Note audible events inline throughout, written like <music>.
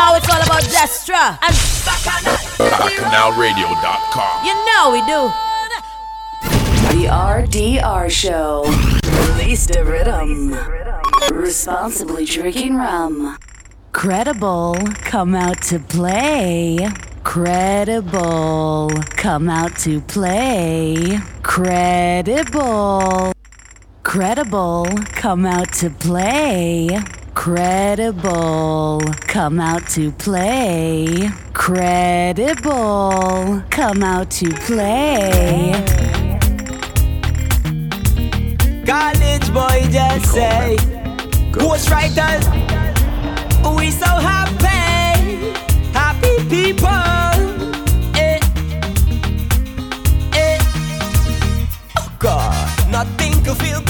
now it's all about Destra and BacchanalRadio.com. You know we do. The RDR Show. Release the rhythm. Responsibly drinking rum. Credible, come out to play. Credible, come out to play. Credible. Credible, come out to play. Credible. Come out to play. Credible. Come out to play. College boy just say, Ghostwriters, we so happy. Happy people. Eh. Eh. Oh God, nothing could feel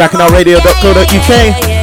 bacchanalradio.co.uk.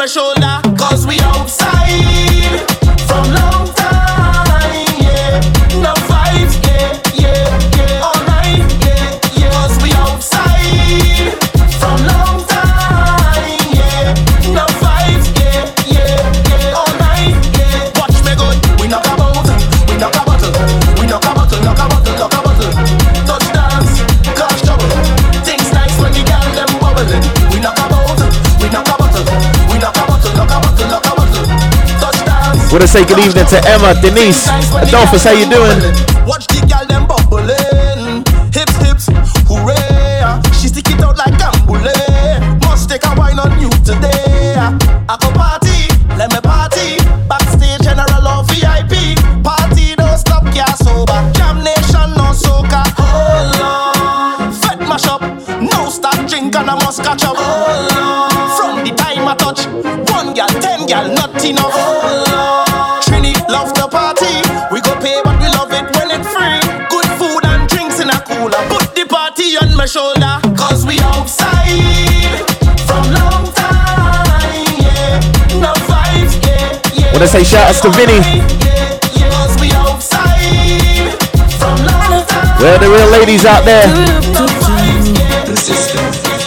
my shoulder. Cause we outside. want to say good evening to Emma, Denise, Adolphus, how you doing? Wanna say shout outs to Vinny. Where are the real ladies out there?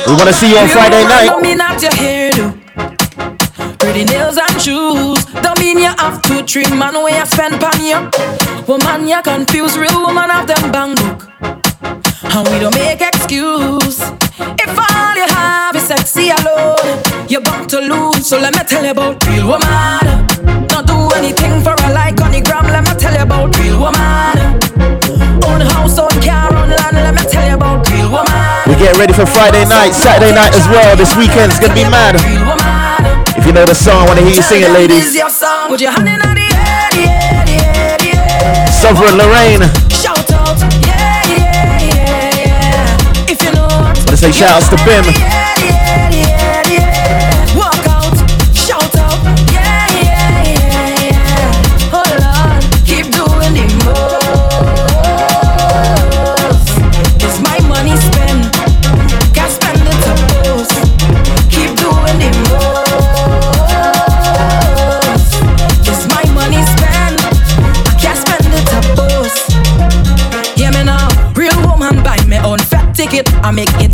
We wanna see you on Friday night. Pretty nails and shoes. Don't mean you have to treat man where you spend pan you. Woman you confuse real woman of them bang book. And we don't make excuse. If all you have is sexy alone You're bound to lose. So let me tell you about real woman. Get ready for Friday night, Saturday night as well. This weekend's gonna be mad. If you know the song, I wanna hear you sing it, ladies. Sovereign Lorraine. Shout out, yeah, yeah, yeah. If you know, I say shout outs to Bim. I make it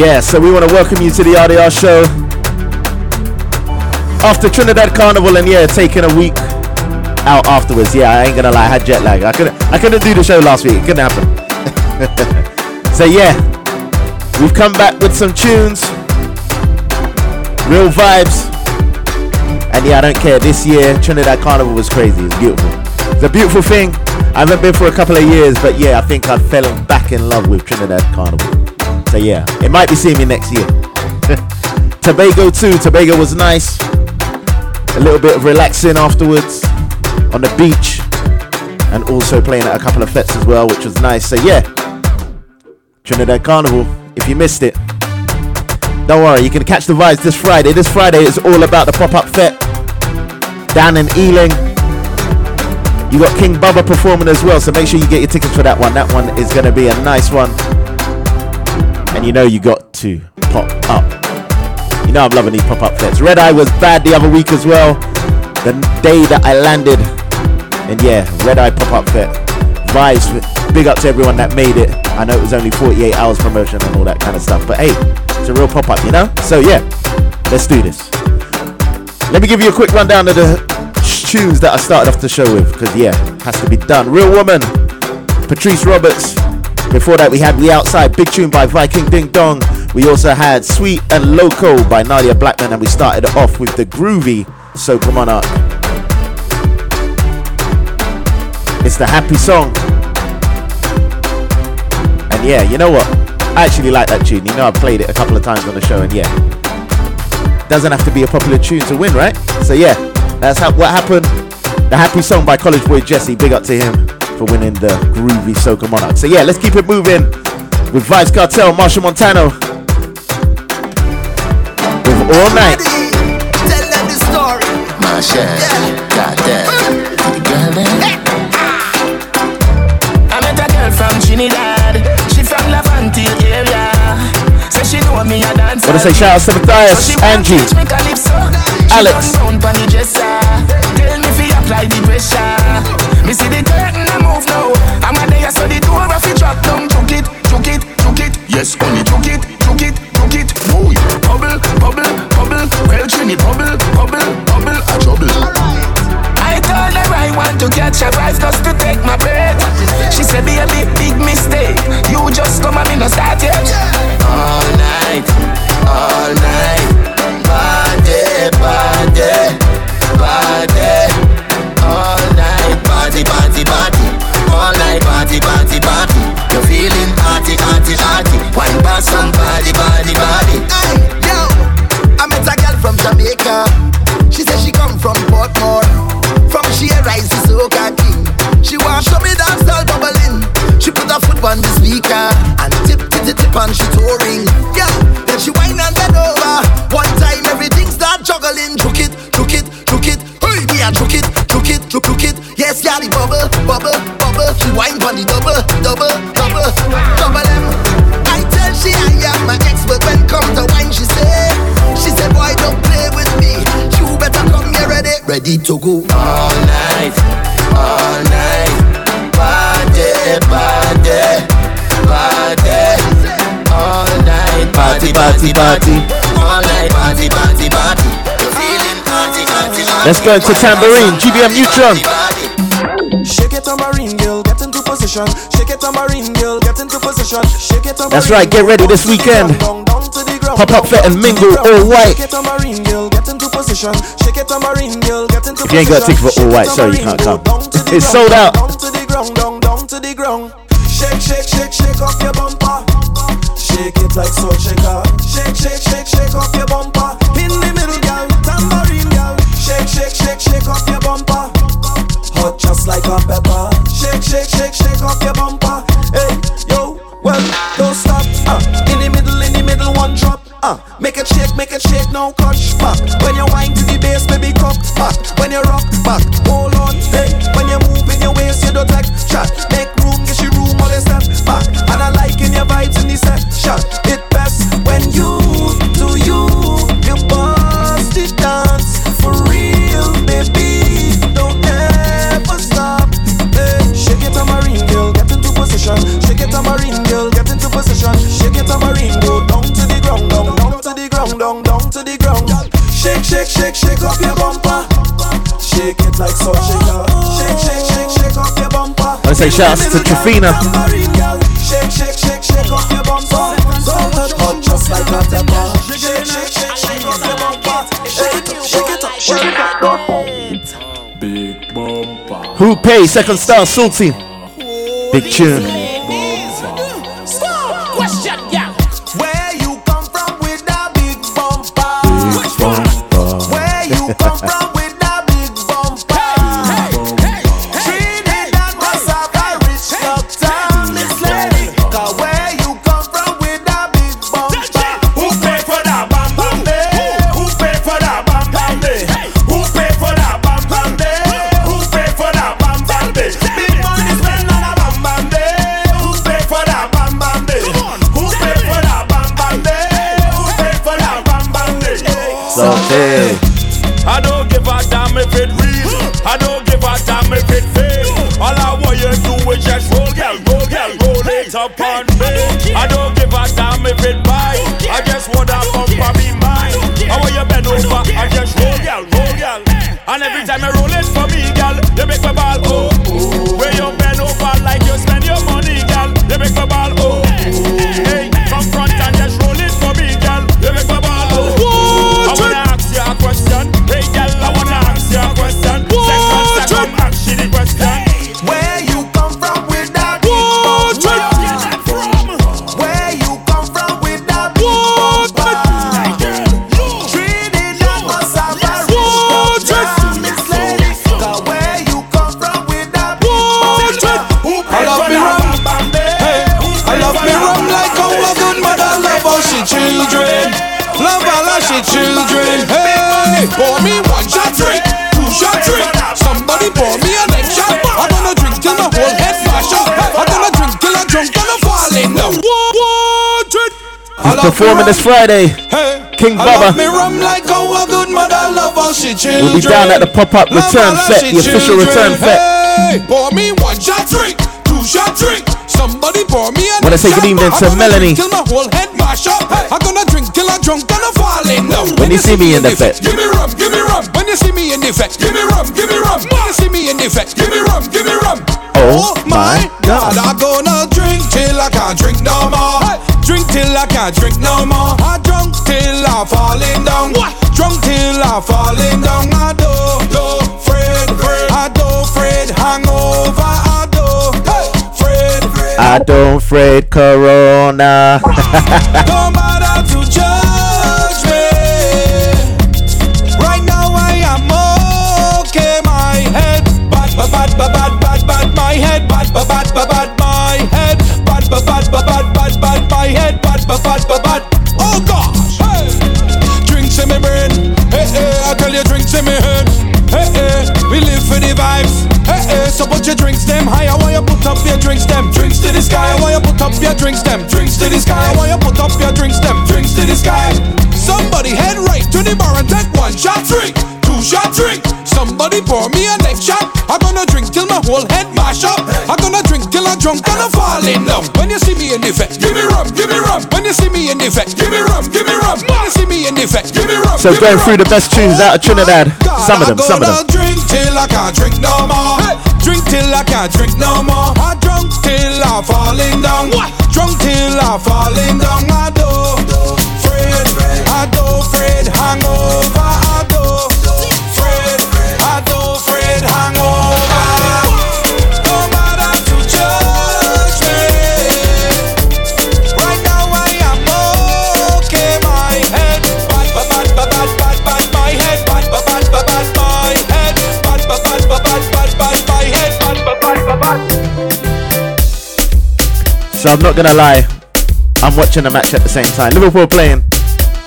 Yeah, so we want to welcome you to the RDR show. After Trinidad Carnival and yeah, taking a week out afterwards. Yeah, I ain't gonna lie, I had jet lag. I couldn't I couldn't do the show last week. It couldn't happen. <laughs> so yeah, we've come back with some tunes. Real vibes. And yeah, I don't care. This year, Trinidad Carnival was crazy. It's beautiful. It's a beautiful thing. I haven't been for a couple of years, but yeah, I think I fell back in love with Trinidad Carnival. So yeah, it might be seeing me next year. <laughs> Tobago too. Tobago was nice. A little bit of relaxing afterwards on the beach, and also playing at a couple of fetes as well, which was nice. So yeah, Trinidad Carnival. If you missed it, don't worry, you can catch the vibes this Friday. This Friday is all about the pop-up fete down in Ealing. You got King Bubba performing as well, so make sure you get your tickets for that one. That one is going to be a nice one. And you know you got to pop up. You know I'm loving these pop-up fetes. Red Eye was bad the other week as well. The day that I landed. And yeah, Red Eye pop-up fete. Vibes. Big up to everyone that made it. I know it was only 48 hours promotion and all that kind of stuff. But hey, it's a real pop-up, you know? So yeah, let's do this. Let me give you a quick rundown of the tunes that I started off the show with, because yeah, has to be done. Real Woman, Patrice Roberts. Before that, we had We Outside, big tune by Viking Ding Dong. We also had Sweet and Loco by Nadia Blackman, and we started off with the groovy Soca Monarch. It's the happy song. And yeah, you know what? I actually like that tune. You know, I've played it a couple of times on the show, and yeah, doesn't have to be a popular tune to win, right? So yeah, that's what happened. The happy song by College Boy Jesse. Big up to him for winning the groovy Soca Monarch. So yeah, let's keep it moving with Vybz Kartel, Machel Montano. With All Night. Tell them the story. The girl there. I met a girl from Trinidad. She from Lavante area. Say she know me a dance. Want to say shout out to Matthias, Angie, Alex. Tell me fi apply the pressure. Me see the curtain move now. I'm a day so the door of it drop down. Chook it, chook it, chook it. Yes, only chook it, chook it, chook it. Boy, bubble, bubble, bubble. Well, Trini, bubble, bubble, bubble. A trouble. I told her I want to catch a vibe just to take my breath. She said, be a big, big mistake. You just come and me no start yet. All night, all night. Party, party, party. You're feeling party, party, party. Wine bar somebody, body, body. Hey, yo, I met a girl from Jamaica. She said she come from Portmore. From she rise to soca king. She want show me dance all bubbling. She put her foot on the speaker and tip, tip, tip, tip, and she touring. Yeah, then she whine and bend over. One time everything start juggling. Juke it, juke it, juke it. Hey, me a juke it, juke it, juke, juke it. Yes, yeah, the bubble, bubble. She whine on the double, double, double, double them. I tell she I am my expert when come to wine. She say, she said, boy, don't play with me. You better come here ready, ready to go. All night, all night. Party, party, party. All night, Party, party, party. All night, party, party, party. Party, party, party. Let's go to Tambourine, GBM Nutron. Position. Shake it, tambourine girl, get into position. Shake it, tambourine That's right, get ready this weekend. Down, down to the ground. Pop up fet and mingle all white. Shake it, tambourine girl, get into position. Shake it, tambourine girl, get into If you ain't got a ticket for all white, sorry, you can't come. It's sold out. Down to the ground, down, down to the ground. Shake, shake, shake, shake off your bumper. Shake it like so shaker. Shake, shake, shake, shake off your bumper. In the middle, girl, tambourine girl. Shake, shake, shake, shake off your bumper. Hot just like a pepper. Make it shake, make it shake, now catch back. When you wind to the bass, baby, cock back. When you rock back, hold like salt shaker. Shake, shake, shake, shake up your bumper. I say shouts to Trifina. Shake, shake, shake, shake up your bumper. So hot, hot, just like a pepper. Shake, shake, shake, shake up your bumper. Shake it, shake it up, shake it up. Big bumper. Who pay second star salty? Big tune. Performing this Friday. King Bubba. me rum like how a good mother love how she children. We'll be down at the pop-up return all of fet, the official return. Hey, pour me one shot drink, two shot drink. Somebody pour me a Wanna say good evening to gonna Melanie. Till my whole head mash up. I'm gonna drink till I'm drunk and I fall in down. When you see me in the fet. give me rum, give me rum. When you see me in the fet, give me rum, give me rum. When you see me in the fet, give me rum, give me rum. Oh, oh my God, I'm gonna drink till I can't drink can't drink no more. I drunk till I'm falling down. Drunk till I'm falling down. I do, do, Fred, Fred. I do, Fred, hangover. I do, Fred, Fred. I don't fret Corona. <laughs> No matter to judge me. Right now I am okay. My head bad, bad, bad, bad, bad, bad, bad. My head bad, bad, bad, bad, head bad, bad, bad. Oh gosh. Hey. Drinks in my brain. Hey, hey. I tell you, drinks in my head. Hey, hey. We live for the vibes. Hey, hey. So put your drinks them high. I want you put up your drinks them. Drinks to the sky. Want you put up your drinks them. Drinks to the sky. Want you put up your drinks them. Drinks to the sky. Somebody head right to the bar and take one shot drink. Two shot drink. Somebody pour me a next shot. I'm gonna drink till my whole head mash up. I'm gonna drunk and I'm falling down. When you see me in the fet, give me rum, give me rum. When you see me in the fet, give me rum, give me rum. When you see me in the fet, give me rum. So going through the best tunes out of Trinidad. Oh, some of them, some of them. drink till I can't drink no more. Drink till I can't drink no more. I drunk till I'm falling down. Drunk till I'm falling down. So I'm not gonna lie, I'm watching the match at the same time. Liverpool playing,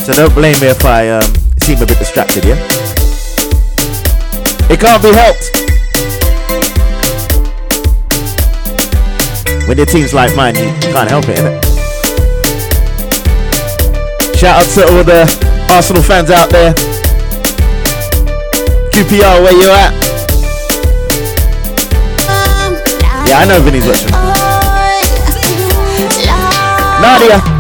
so don't blame me if I um, seem a bit distracted. Yeah, it can't be helped. When your team's like mine, you can't help it, innit? Shout out to all the Arsenal fans out there. QPR, where you at? Yeah, I know Vinny's watching. Nadia.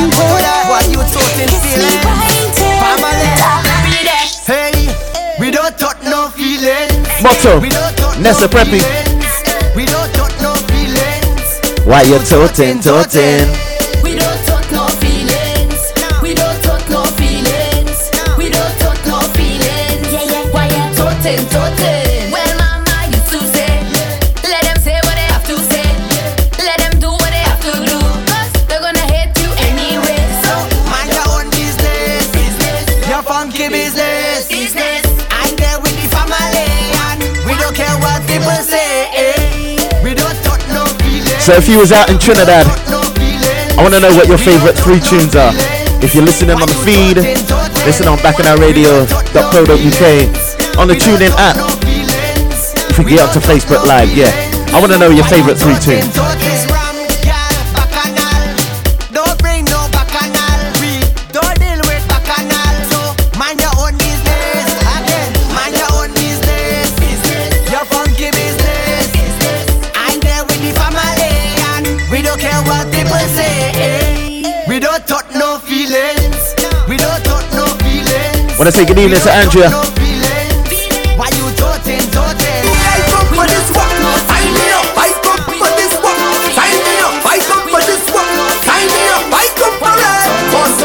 Watch where What you talking Kiss me feeling? right here. Family. darling. Hey, we don't touch no feelings. Motto, We don't touch Nessa Preppy. We don't touch no feelings. Why you toting, toting? We don't talk no feelings. We don't talk no feelings. We don't talk no feelings. Yeah, yeah. Why you totin', totin'? So if you was out in Trinidad. I want to know what your favorite three tunes are. If you're listening on the feed, listen on bacchanalradio.co.uk, on the TuneIn app. If you get to Facebook Live, yeah. I want to know your favorite three tunes.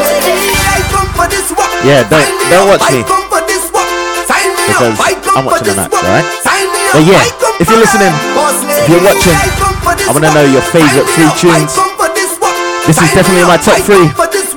Lady, I come for this one. Yeah, don't- don't watch me. come for this one. Sign me Because up. I come I'm watching the match, alright? But yeah, if you're listening, if you're watching, I come for this I wanna know your favorite three me up. I tunes. this is definitely my top three. come for this one.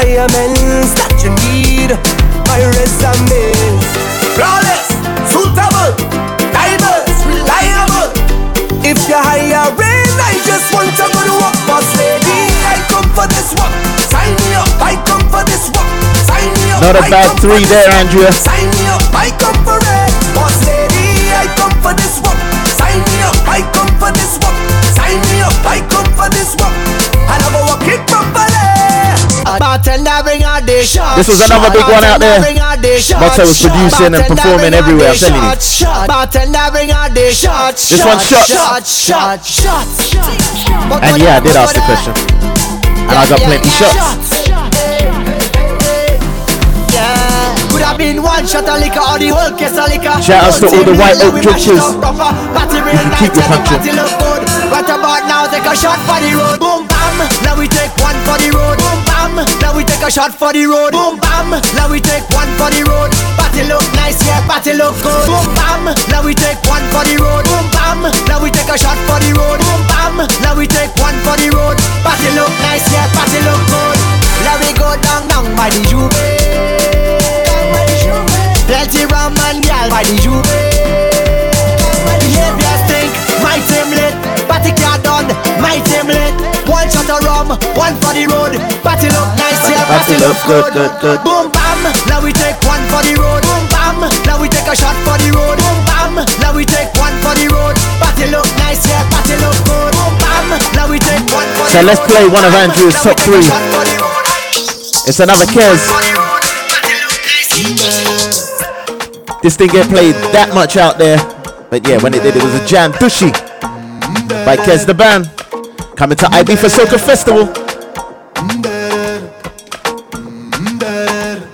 Requirements that you need. My resume. Flawless, suitable, diverse, reliable. If you're hiring, I just want to go to work Boss lady, I come for this work. Sign me up, I come for this work. Sign me up, Not a I bad three there. Andrea. This was another big one out there. Motto was producing and performing everywhere, I'm telling you. Bartender bring out the shots This one's shots. Shots, shots, shots And yeah, I did ask the question. And I got plenty shots. Yeah. Could have been one shot of liquor or the whole case of liquor. Shout outs to all the White Oak drinkers. up proper. Party real You keep your and the punching. party look good. Right about now, take a shot for the road. Boom bam, now we take one for the road. Boom bam, now we take a shot for the road. Boom bam, now we take one for the road. Party look nice, yeah, party look good. Boom bam, now we take one for the road. Boom bam, now we take a shot for the road. Boom bam, now we take one for the road. Party look nice, yeah, party look good. Now we go down, down by the Juve. Plenty rum and gal by the Juve. Behavior stink, my team lit. Party car done, my team lit. One shot of rum, one for the road. Party look nice, yeah, Party look good, good. good. Boom bam, now we take one for the road. Boom bam, now we take a shot for the road. Boom bam, now we take one for the road. Party look nice, yeah, party look good. Boom bam, now we take one for So let's play one of Andrew's top we take a three. the road. It's another Kes. This didn't get played that much out there. But yeah, when it did, it was a jam. Dushy. by Kes the Band. Coming to IB for Soca Festival.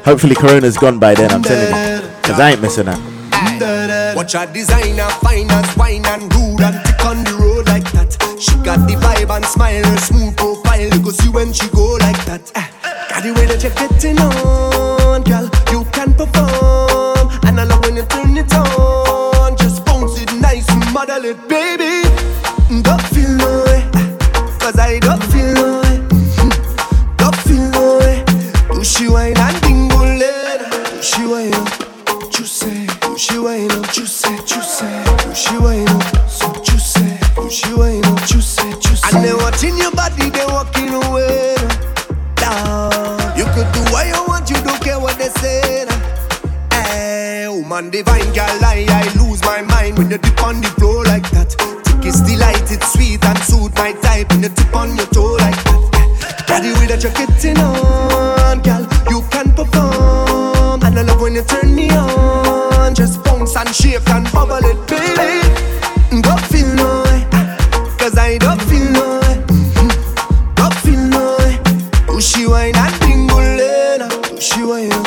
Hopefully Corona's gone by then, I'm telling you. Cause I ain't missing that. Watch a designer, finance, wine and rude and tick on the road like that. She got the vibe and smile, her smooth profile. You go see when she go like that. Got the way that you're getting on, girl. You can perform, and I love when you turn it on. Just bounce it nice model it, baby. Don't feel no way, ah, cause I don't feel no way. Mhm. Don't feel no way. Do she wine and Juicy, juicy. Do she wine up? So juicy, do she wine up? Juicy, juicy. And they watching your body, they walking away. Down. You could do what you want, you don't care what they say. Hey, woman divine, girl, I, I lose my mind when you dip on the floor like that. Is delight, it's sweet and suit my type when you tip on your toe like that. The way that you're getting on, girl, you shake and bubble it, baby. Don't feel no way, cause I don't feel no way. Don't feel no way. She wine and? Do she wine up?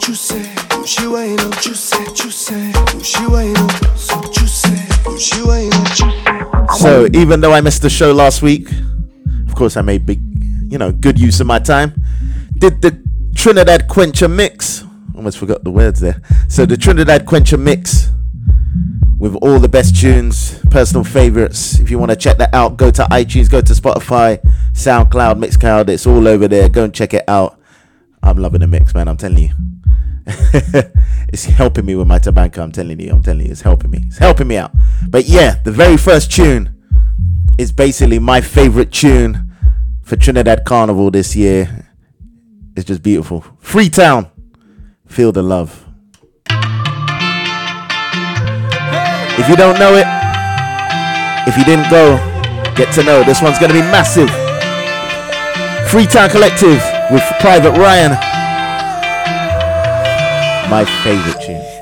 Juicy. She wine up? Juicy, juicy. She wine up? So juicy. Do wine up? Juicy. So even though I missed the show last week, of course I made big, you know, good use of my time. Did the Trinidad Quencher mix? Almost forgot the words there. So the Trinidad Quencher mix with all the best tunes, personal favorites. If you want to check that out, go to iTunes, go to Spotify, SoundCloud, Mixcloud. It's all over there. Go and check it out. I'm loving the mix, man. I'm telling you. <laughs> it's helping me with my tobacco. I'm telling you. I'm telling you. It's helping me. It's helping me out. But yeah, the very first tune is basically my favorite tune for Trinidad Carnival this year. It's just beautiful. Freetown. Feel the love. If you don't know it, if you didn't go, get to know. This one's going to be massive. Freetown Collective with Private Ryan. My favorite tune.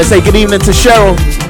To say good evening to Cheryl.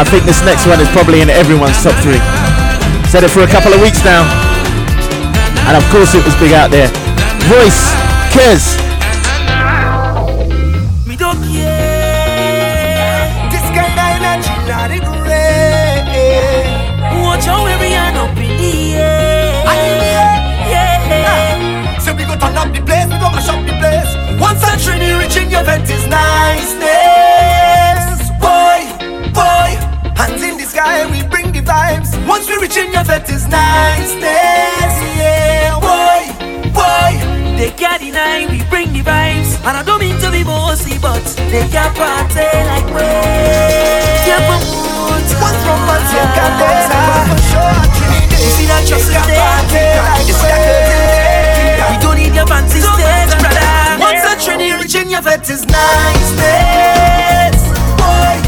I think this next one is probably in everyone's top three. Said it for a couple of weeks now. And of course it was big out there. Royce, Kes, Make a party like me What's wrong with You see that you're We don't need your panties dead, brother. Once a rich reaching your vet is nice. Boy,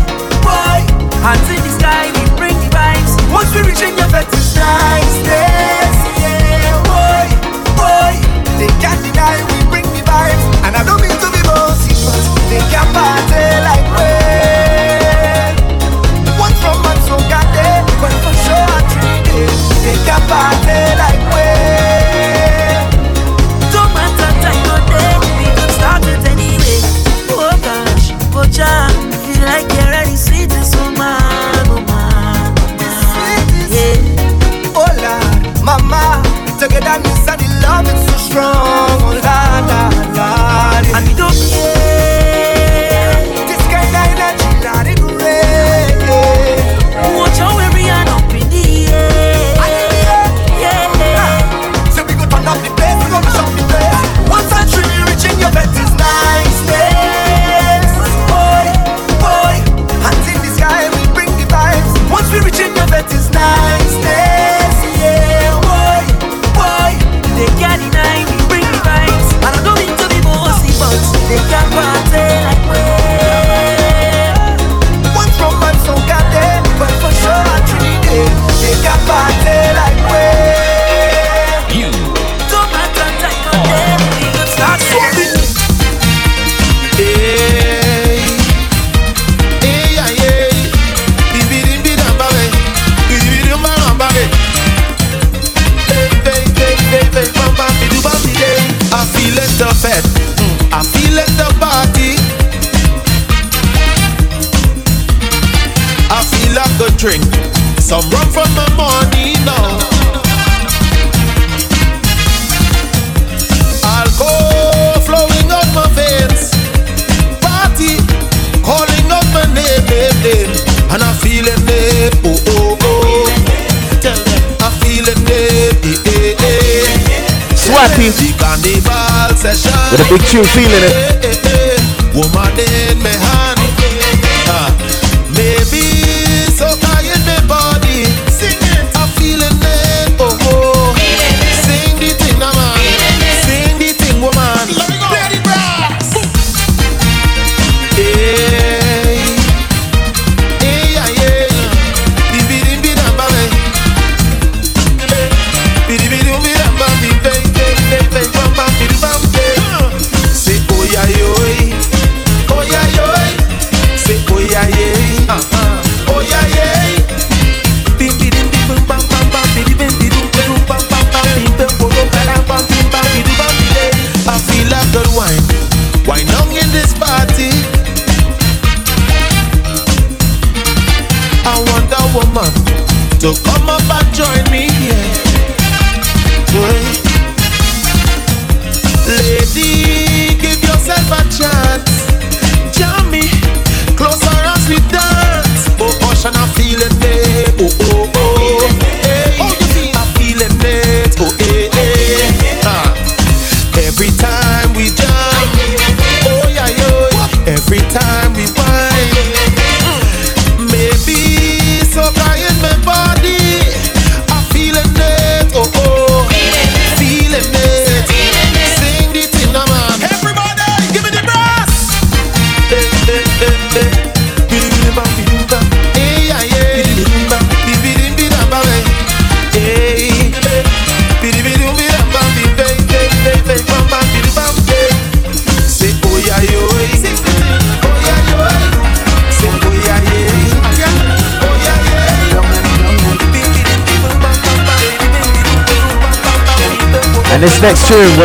boy Hands in the sky You See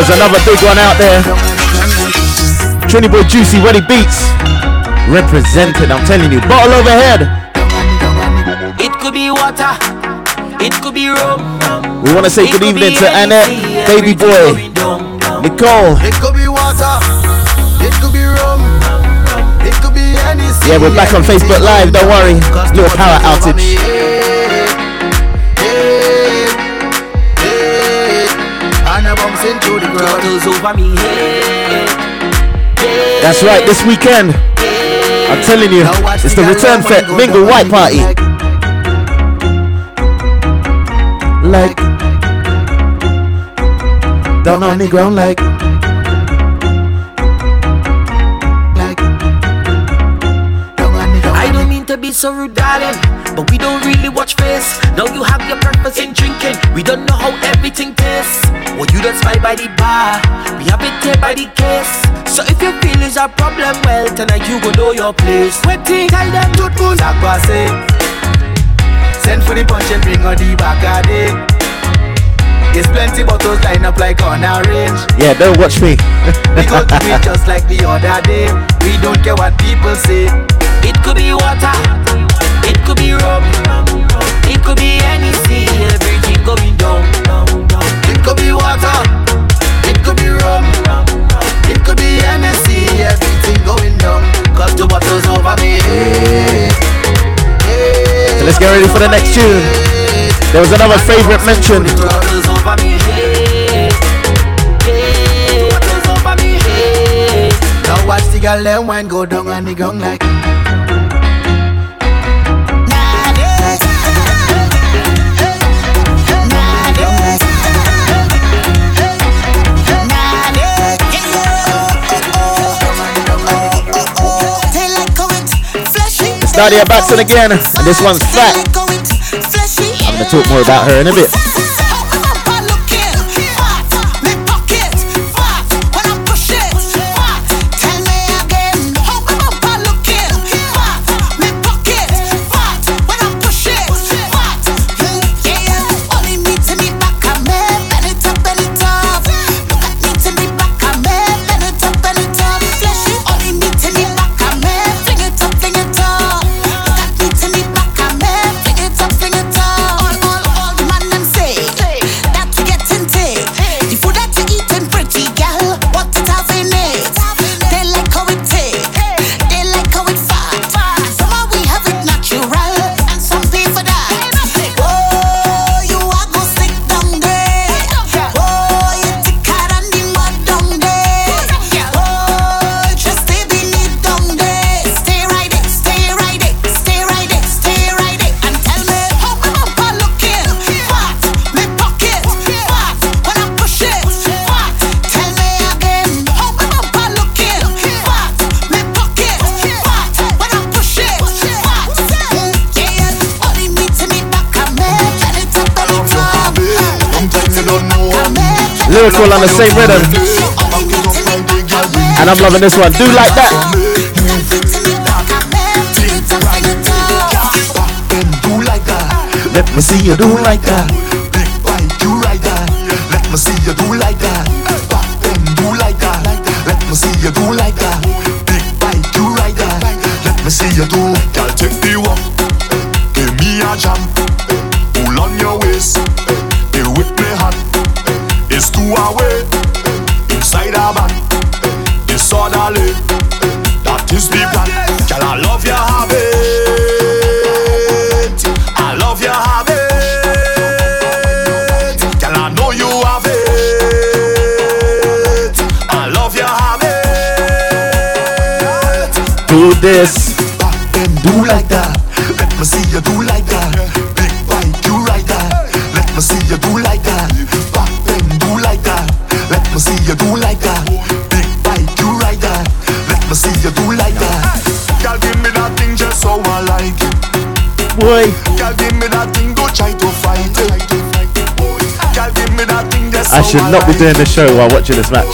next tune was another big one out there. Trini Boy Juicy, Ready Beats. Represented, I'm telling you. Bottle overhead. It could be water. It could be rum. We want to say It good evening to Annette, Baby Boy, going down, down. Nicole. It could be water. It could be rum. It could be anything. Yeah, we're back on Facebook Live, don't worry. Little power outage. And I bumps into the. Bottles over me head. That's right, this weekend. I'm telling you, it's the return fet mingle white party. Like down on the ground like I don't mean to be so rude, darling, but we don't really watch face. Now you have your purpose in drinking. We don't know how everything tastes. Well, you don't spy by the bar. We have it there by the case. So if your feelings are problem, well, tonight you go know your place. Waiting, tell them to moon. Sakwase. Send for the punch and bring on the back. There's plenty bottles lined up like on a range. Yeah, don't watch me. <laughs> We go do it just like the other day. We don't care what people say. It could be water, could be rum, it could be anything, everything going down, down, down. It could be water. It could be rum. It could be Hennessy. Everything going down. Cause the bottles over me. So let's get ready for the next tune. There was another favorite mention. Bottles over me head, hey, bottles over me head. Now watch the girl them wine go down on the ground like. Nadia Batson again, and this one's fat. I'm gonna talk more about her in a bit. Lyrikal on the same rhythm. And I'm loving this one. Do like that. Let me see you do like that. You like that. Let me see you do like that. Do like that. Let me see you do like that. You like that. Let me see you do. This. Then, do like that. Let me see you do like that. Big bite, you like that. Let me see you do like that. Back then, do like that. Let me see you do like that. Big bite, you like that. Let me see you do like that. Girl, give me that thing just so I like it. Boy. Girl, give me that thing, go try to fight it. Girl, give me that thing just so I should not be doing this show while watching this match.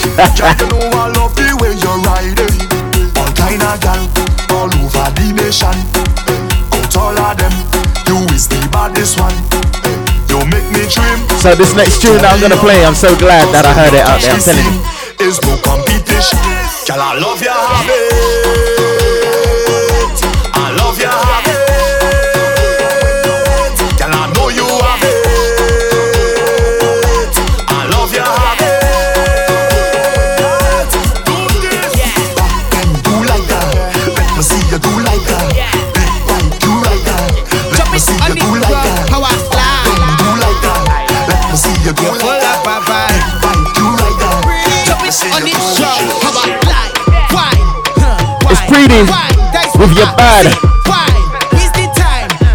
So this next tune that I'm gonna play, I'm so glad that I heard it out there. I'm telling you. Is no competition. Girl, I love your habit. Pretty with your bad.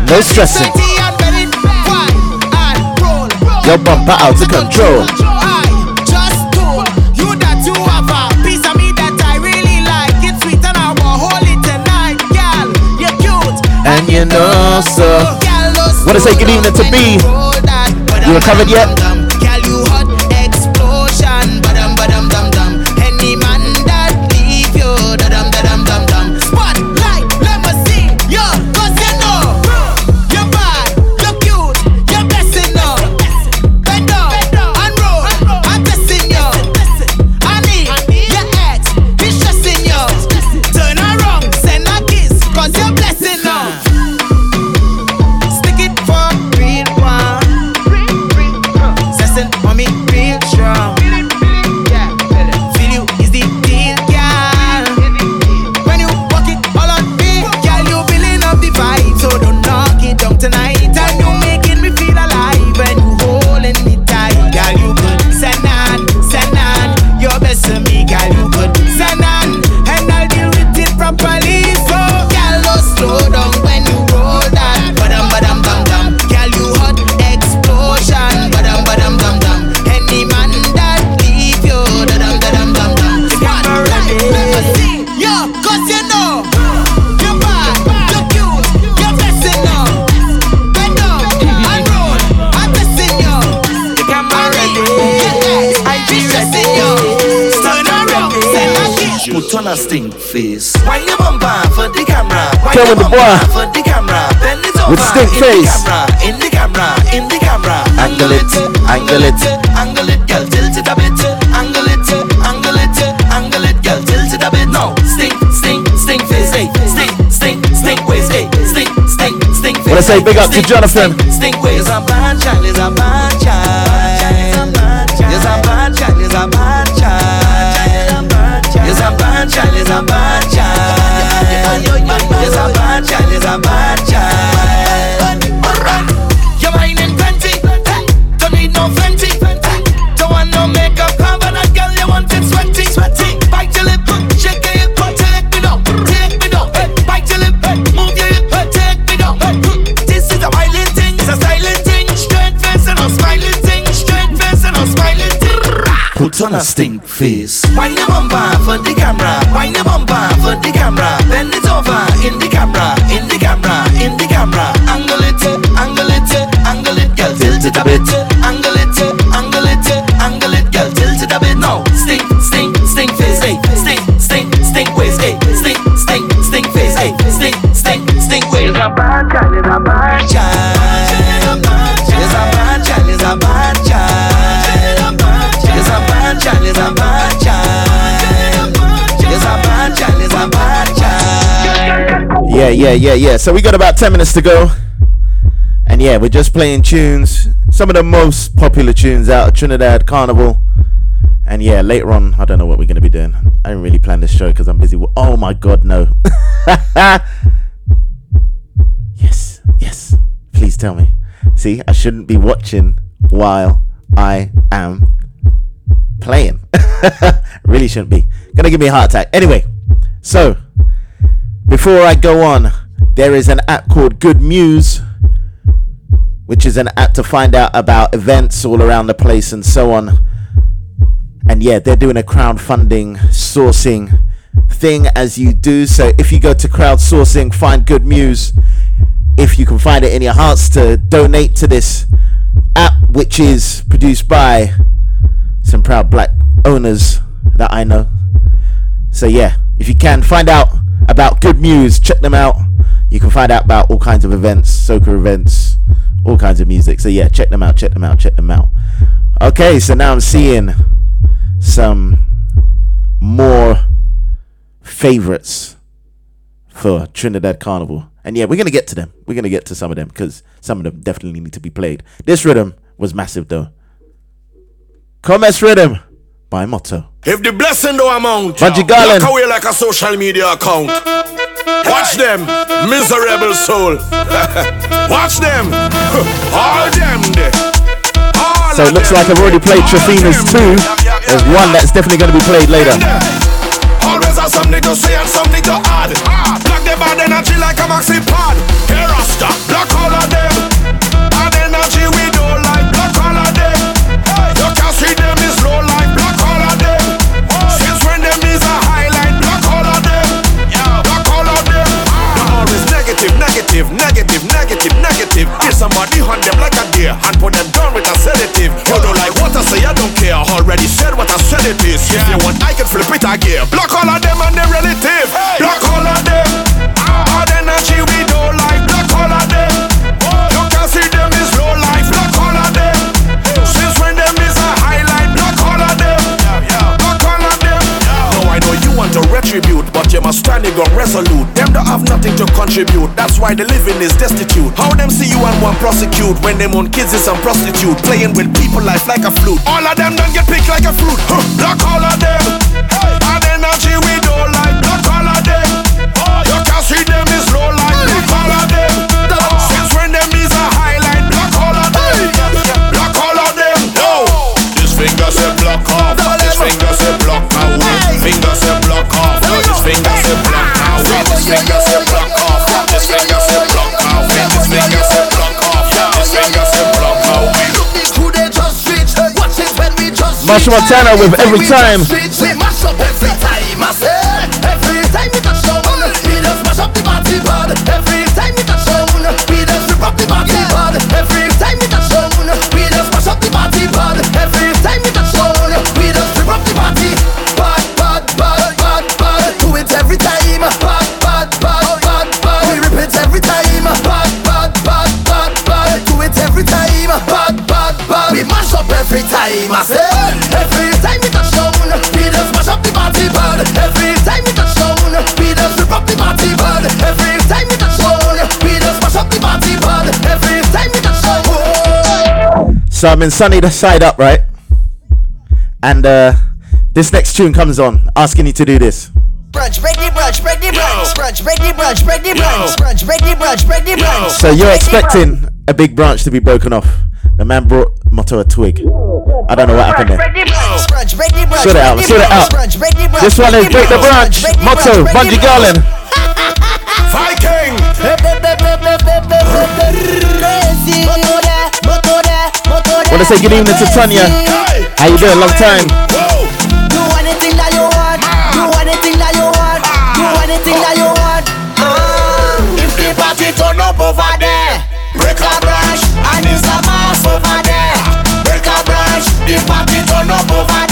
No stressing. Your bumper out of control. And you know so. Wanna say good evening to B. You recovered yet? A stink face. Why you bumper for the camera? Why you the bumper boy. for the camera? Bend it over With stink in face. The camera, in the camera, in the camera. Angle it, angle it. angle it, girl, tilt it a bit. Angle it, angle it, angle it, girl, tilt it a bit. No, stink, stink, stink face, hey, stink, stink, stink waist, hey, stink, stink, stink face. Wanna say big up to Jonathan. Stink, stink waist. Is a bad child, is a bad on a stink face. Wine your bumper for the camera. Wine your bumper for the camera. Bend it over the in the camera, Yeah, yeah, yeah, yeah. So we got about 10 minutes to go. And yeah, we're just playing tunes. Some of the most popular tunes out of Trinidad Carnival. And yeah, later on, I don't know what we're going to be doing. I didn't really plan this show because I'm busy. w- Oh my god, no. <laughs> yes, yes. Please tell me. See, I shouldn't be watching while I am playing. <laughs> really shouldn't be. Gonna give me a heart attack. Anyway, so before I go on, there is an app called Good Muse, which is an app to find out about events all around the place and so on. And yeah, they're doing a crowdfunding sourcing thing as you do. So if you go to crowdsourcing, find Good Muse. If you can find it in your hearts to donate to this app, which is produced by some proud black owners that I know. So yeah, if you can find out about Good Muse. check them out. You can find out about all kinds of events, soca events, all kinds of music. So yeah, check them out, check them out, check them out. Okay, so now I'm seeing some more favorites for Trinidad Carnival. And yeah, we're gonna get to them. We're gonna get to some of them because some of them definitely need to be played. This rhythm was massive though. Commerce Rhythm by Motto. If the blessing don't amount, lock away like a social media account. Watch them, miserable soul. <laughs> Watch them, <laughs> all them. All So it looks like I've already played Trafina's 2. There's one that's definitely going to be played later. Always have something to say and something to add. Block the bad energy like a maxi pad. Hey Rasta, block all of them. Negative, negative. Get somebody hunt them like a deer and put them down with a sedative. You don't like what I say, I don't care. Already said what I said it is. If you want, I can flip it again. Block all of them and their relative. Block all of them. Bad energy we don't like. Block all of them. You can see them is low life. Block all of them. Since when them is a highlight. Block all of them. Block all of them. No, I know you want to retribute, but you must stand on resolute. Them don't have nothing to contribute. That's why the living is destitute. How them see you and want prosecute when them own kids is some prostitute playing with people life like a flute. All of them don't get picked like a fruit. Huh. All of them. Bad energy we don't like. Block all of them. Oh, you can see them is low Machel. Montano with Every Time. So I'm in sunny the side up, right? And uh, this next tune comes on, asking you to do this. Brunch, break the brunch, break the brunch, brunch, break the brunch, break the brunch, brunch, break the brunch, break the brunch. So you're break the brunch. expecting a big branch to be broken off. The man brought Motto a twig. I don't know what happened there. Brunch, break the brunch, Sort it out, break the sort it out. brunch, break the brunch, This one is Break the Branch, break the Motto, brunch, break Bunji. Garlin. Want to say good evening to Tanya. How you doing? Long time. Ah, over there, break a branch and it's a mass over there. Break a branch, the party turn up over.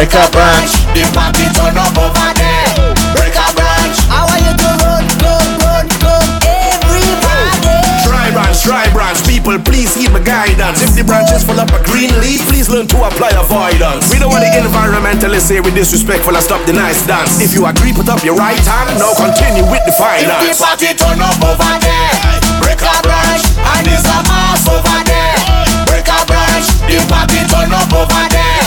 Break a branch. The party turn up over there. Break a branch. I want you to run, go, run, go, everybody. Try branch, try branch. People, please heed my guidance. If the branches full up a green leaf, please learn to apply avoidance. We don't want the environmentalists say we disrespectful and stop the nice dance. If you agree, put up your right hand. Now continue with the finance. If the party turn up over there, break a branch and it's a mass over there. Break a branch. The party turn up over there.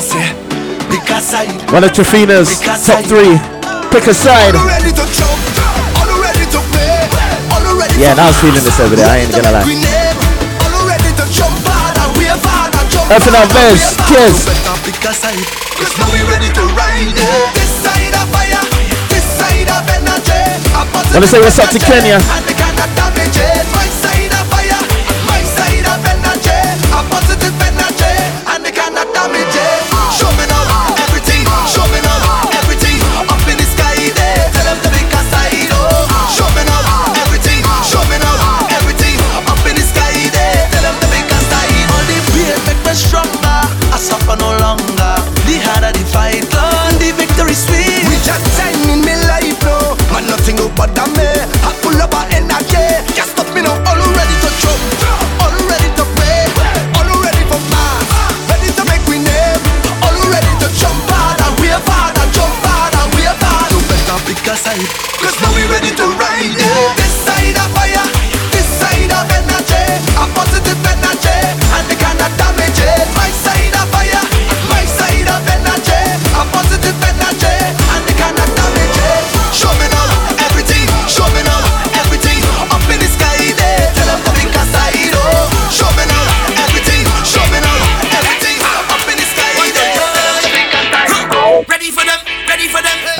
One of Trafina's top three. Pick a side. Yeah, now I was feeling this over there. I ain't gonna lie. Up in our beds. Cheers. Wanna say what's up to Kenya?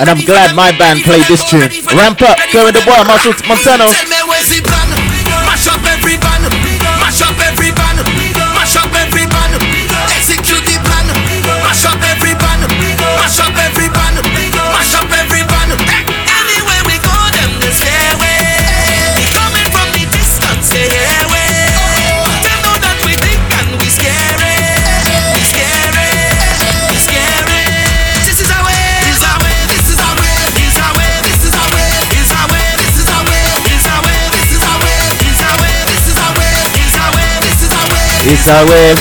And I'm glad my band played this tune. Ramp up, going the boy, Machel Montano. całe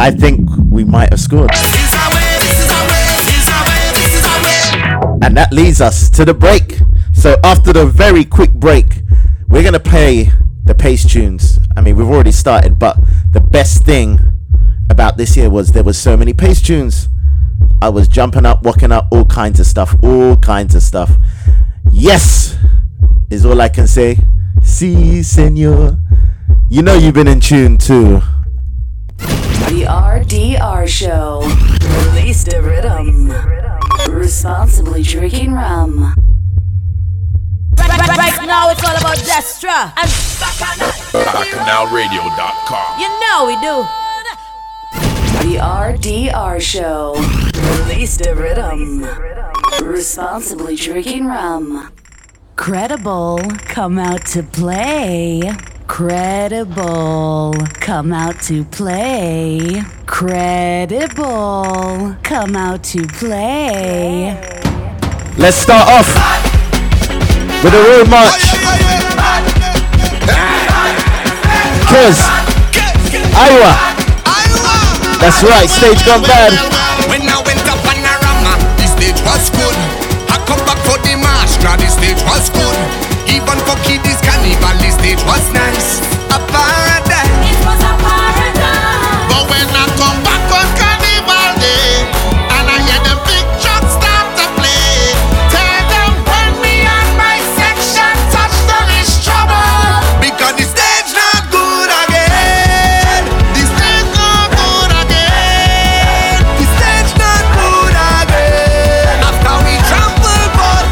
I think we might have scored. And that leads us to the break. So after the very quick break, we're gonna play the pace tunes. I mean, we've already started, but the best thing about this year was there was so many pace tunes. I was jumping up, walking up, all kinds of stuff, all kinds of stuff. Yes, is all I can say. See, si, senor. You know you've been in tune too. drinking rum. Right, right, right now it's all about Destra and You know we do. The RDR Show. Release the rhythm. Responsibly drinking rum. Credible, come out to play. Credible, come out to play. Credible, come out to play. Let's start off with a road march. Cause Iwer. That's right, stage gone bad. When I went up on the stage was good. I come back for the march, the stage was good. Even for kiddies the stage was nice.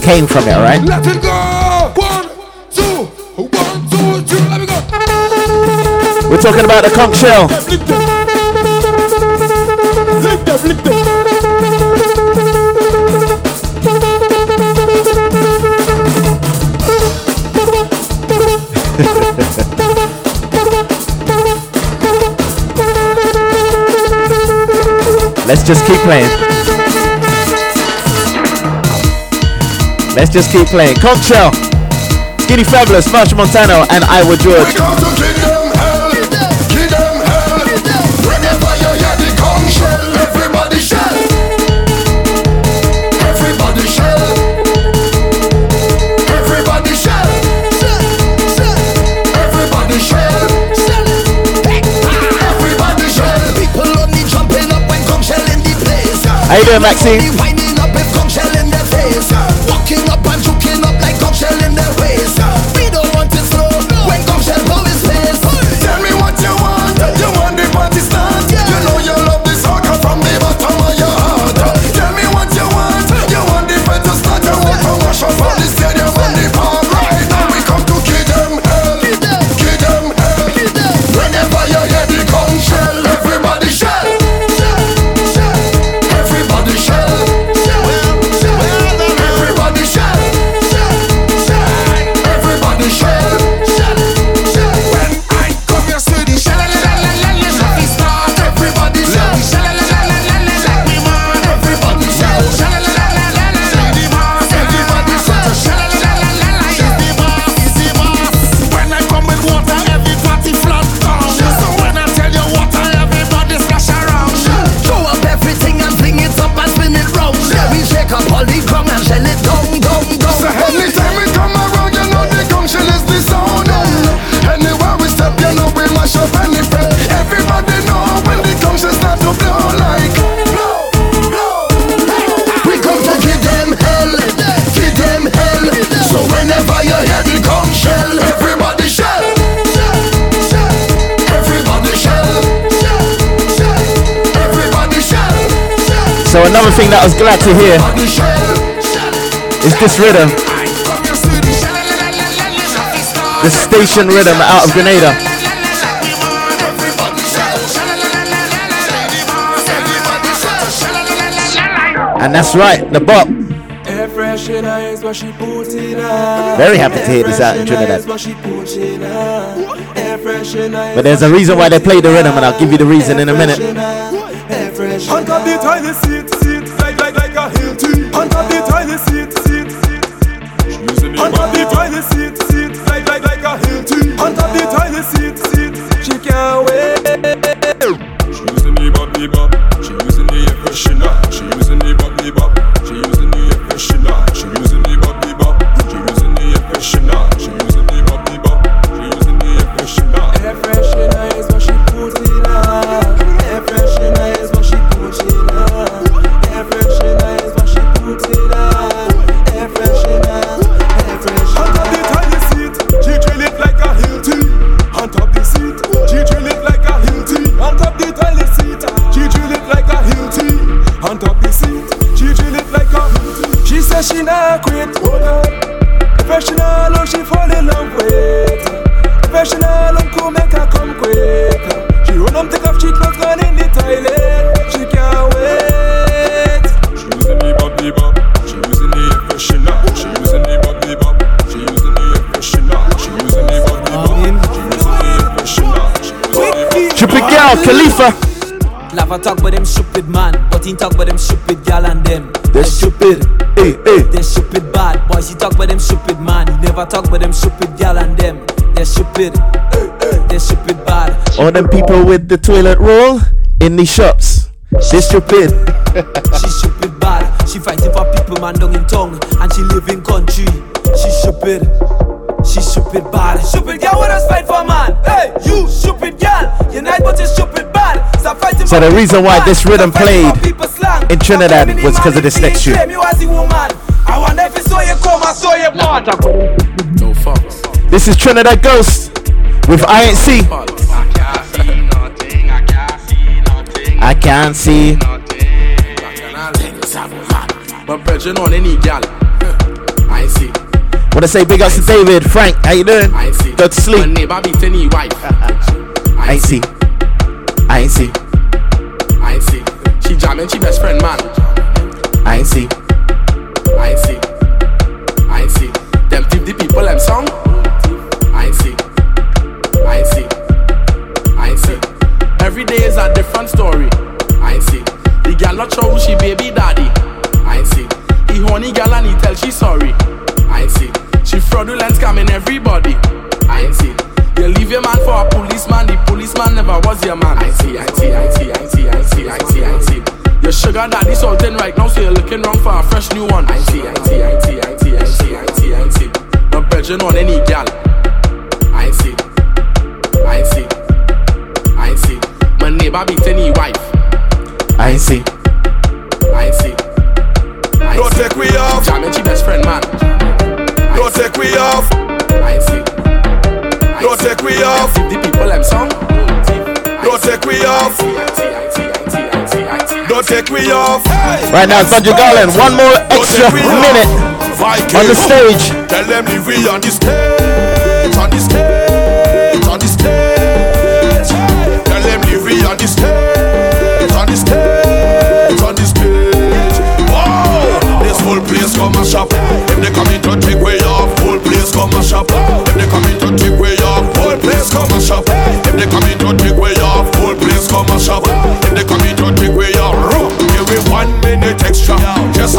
came from it, right? Let it go! One, two, one, two, three, let me go! We're talking about the conch shell. <laughs> Let's just keep playing. Let's just keep playing. Conch Shell, Skinny Fabulous, Machel Montano, and Iwer George. How you doing, Maxine? one thing that I was glad to hear is this rhythm. The station rhythm out of Grenada. And that's right, the bop. Very happy to hear this out in Trinidad. But there's a reason why they play the rhythm, and I'll give you the reason in a minute. never talk with them stupid gal and them. They're stupid. They're stupid bad. All them people with the toilet roll in the shops. She's stupid. She's stupid bad. She fighting for people man down in tongue, and she live in country. She's stupid. She's stupid bad. Stupid girl what us fight for man. Hey, you stupid girl. You're not but you're stupid bad. Stop fighting so the reason why this rhythm played in Trinidad was because of this next tune. I wonder if you saw you come, saw you born. This is Trinidad Ghost with INC. I ain't see. I can't see. But brethren on any gal. I see. Wanna say big ups to David, Frank. How you doing? I see. Go to My sleep. neighbor beat any wife. I see. I see. I see. She jamming she best friend man. I see. No brethren on any gal. I see. I see. I see. My neighbor beat any wife. I ain't see. I see. I Don't see. take we off. Jamming she best friend man. Don't take we off. I see. Don't take we off. Give the people them song. Don't take we off. Don't take we off. Right now, Sandra Garland, one more extra minute on the stage. Tell them on the stage, on the stage, on the stage. Tell them on the stage, on the stage, on the stage. This whole place come a shop. If they come in to take way off, whole place come a shop. If they come in to take way off, whole place come a shop. If they come in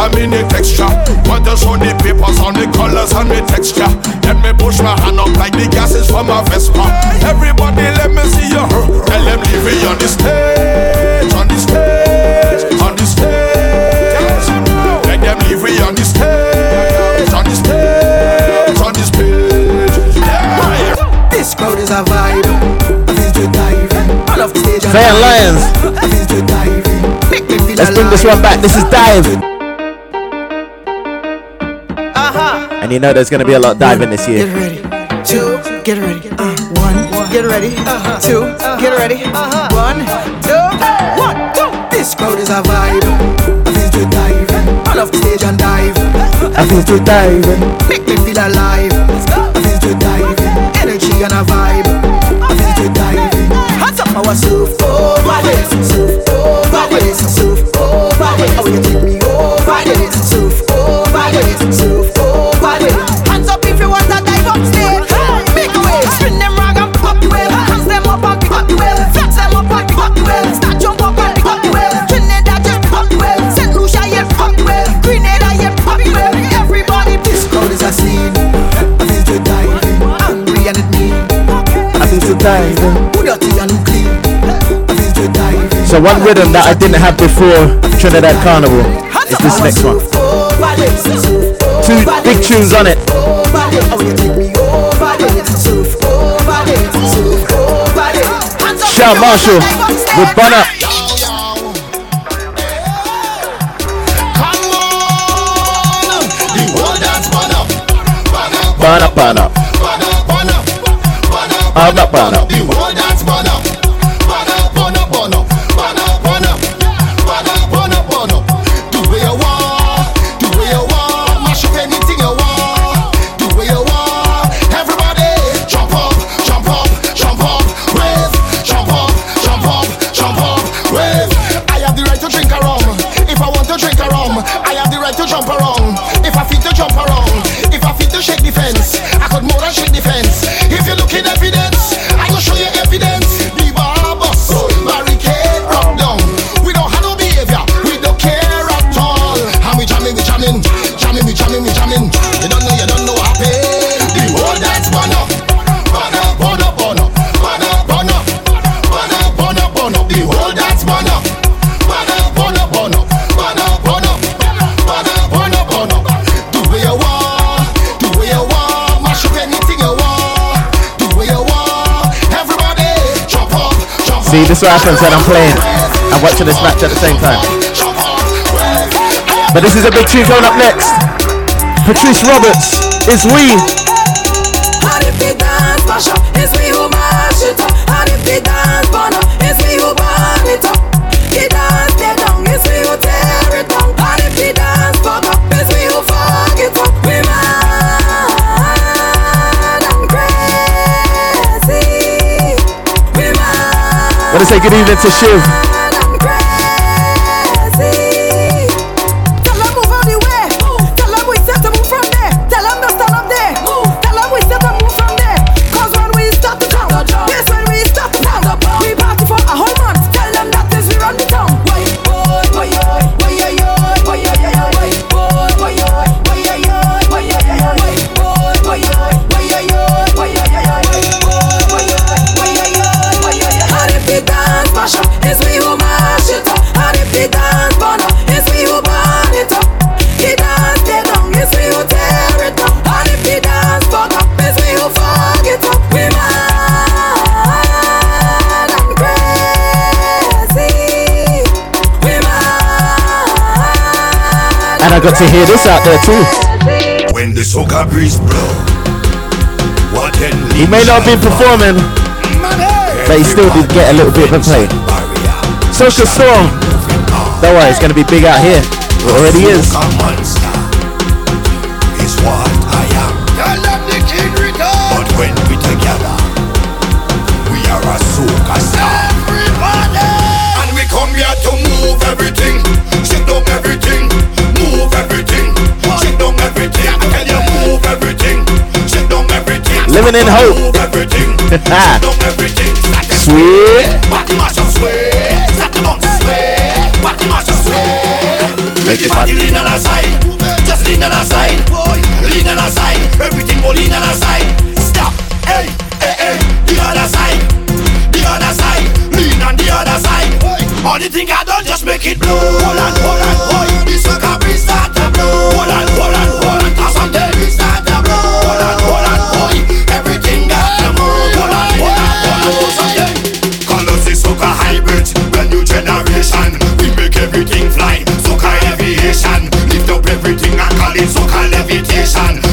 just a minute extra. Want to show the papers on the colors and the texture. Let me push my hand up like the gases from a Vespa. Everybody, let me see you. Tell them leave it on the stage, on the stage, on the stage. Let them leave it on the stage, on the stage, on the stage. Yeah. This crowd is a vibe. I feel to dive in. I love stage Fair. Lions. I feel to dive in. Make me feel Let's bring this one back. This is Dive. You know there's gonna be a lot of diving this year. Get ready. Two, get ready. Uh, one, get ready. Uh, two, get ready. One, two, one, two. This crowd is a vibe. I feel to dive in. I love stage and dive. I feel to dive. Make me feel alive. I feel to dive. Energy and a vibe. I feel to dive. Hands up, our surf over this, So one rhythm that I didn't have before Trinidad Carnival is this next one. Two big tunes on it. Shout Machel with Bun Up. Bun up, bun up. Bun up, bun up. Bun up. Is what happens when I'm playing and watching this match at the same time. But this is a big tune coming up next. Patrice Roberts is we say good evening to Shiv. And I got to hear this out there too. When the soca breeze blow, what then? He may not have been performing, but he still did get a little bit of a play. Social Storm. Don't worry, it's going to be big out here. It already. Is Body mash up, sway. Make your body lean on the side. Just lean on the side. Lean on the side. Everything will lean on the side. Stop. Hey, hey, hey. The other side. The other side. Lean on the other side. All the thing I done, just <laughs> make it blow. Hold on, hold on, boy. This soca breeze start to blow. Hold on, hold on, hold on. Cause I'm dead, brand new generation. We make everything fly, So soca aviation. Lift up everything and call it so soca levitation.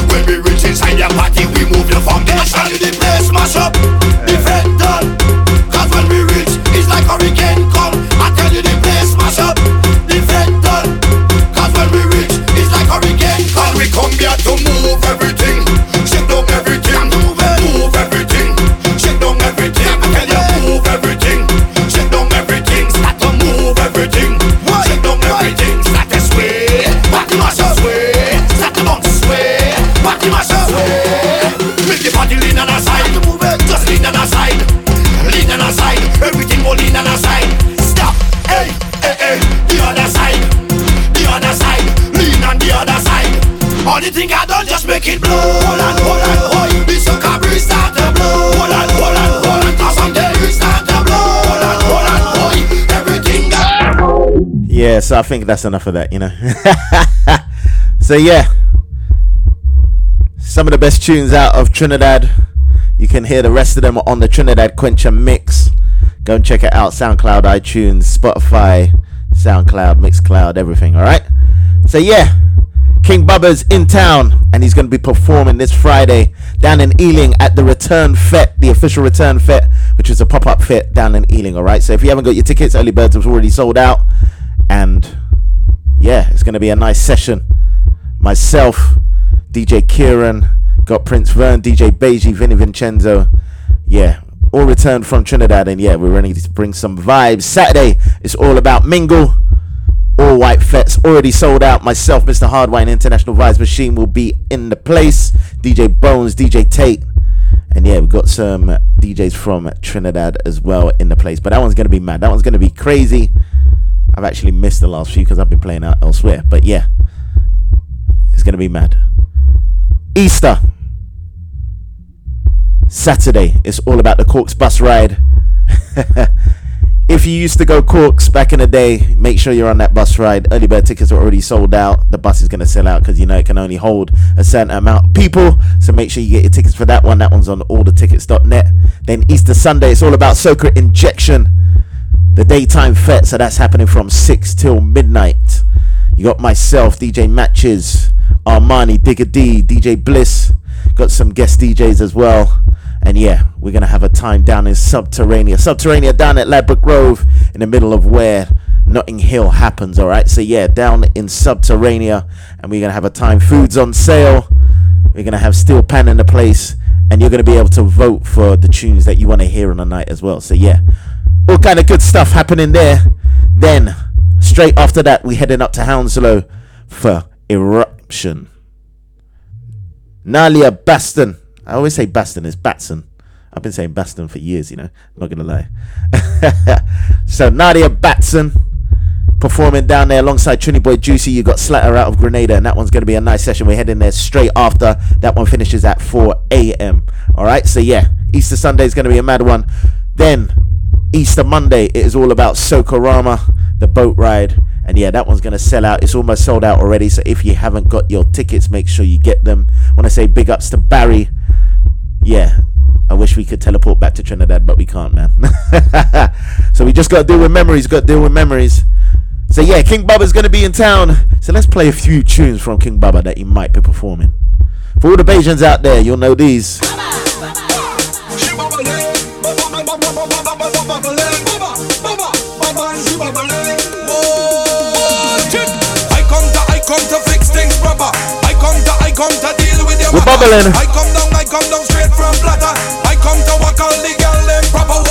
Yeah, so I think that's enough of that, you know. <laughs> so yeah, some of the best tunes out of Trinidad. You can hear the rest of them on the Trinidad Quencher mix. Go and check it out. SoundCloud, iTunes, Spotify, SoundCloud, Mixcloud, everything. All right. So yeah, King Bubba's in town, and he's going to be performing this Friday down in Ealing at the Return Fet, the official Return Fet, which is a pop-up fet down in Ealing. All right. So if you haven't got your tickets, early birds have already sold out, and yeah, it's going to be a nice session. Myself, DJ Kieran, got Prince Vern, DJ Beiji, Vinny Vincenzo. Yeah, all returned from Trinidad, and yeah, we're ready to bring some vibes. Saturday, it's all about mingle. All white fets already sold out. Myself, Mr. Hardwine, International Vibes Machine will be in the place. DJ Bones, DJ Tate. And yeah, we've got some DJs from Trinidad as well in the place. But that one's going to be mad. That one's going to be crazy. I've actually missed the last few because I've been playing out elsewhere. But yeah, it's going to be mad. Easter. Saturday. It's all about the Corks bus ride. <laughs> if you used to go Corks back in the day, make sure you're on that bus ride. Early bird tickets are already sold out. The bus is going to sell out because you know it can only hold a certain amount of people. So make sure you get your tickets for that one. That one's on allthetickets.net. Then Easter Sunday, it's all about Soca Injection. The daytime fet. So that's happening from 6 till midnight. You got myself, DJ Matches, Armani, Digger D, DJ Bliss. Got some guest DJs as well. And yeah, we're to have a time down in Subterranea. Subterranea down at Ladbroke Grove in the middle of where Notting Hill happens, all right? So yeah, down in Subterranea. And we're to have a time. Food's on sale. We're to have Steel Pan in the place. And you're to be able to vote for the tunes that you want to hear on the night as well. So yeah, all kind of good stuff happening there. Then, straight after that, we heading up to Hounslow for Eruption. Nalia Baston. I always say Baston, is Batson. I've been saying Baston for years, you know. Not gonna lie. <laughs> so Nadia Batson performing down there alongside Trini Boy Juicy. You got Slatter out of Grenada, and that one's gonna be a nice session. We're heading there straight after. That one finishes at 4 a.m. Alright, so yeah, Easter Sunday is gonna be a mad one. Then Easter Monday, it is all about Sokorama, the boat ride. And yeah, that one's going to sell out. It's almost sold out already. So if you haven't got your tickets, make sure you get them. Want to say big ups to Barry. Yeah, I wish we could teleport back to Trinidad, but we can't, man. <laughs> so we just got to deal with memories. Got to deal with memories. So yeah, King Bubba's going to be in town. So let's play a few tunes from King Bubba that he might be performing. For all the Bajans out there, you'll know these. I come to, I come to fix things proper. I come to, I come to deal with your We're bubbling. I come down, I come down straight from. I come to walk all the girl them proper.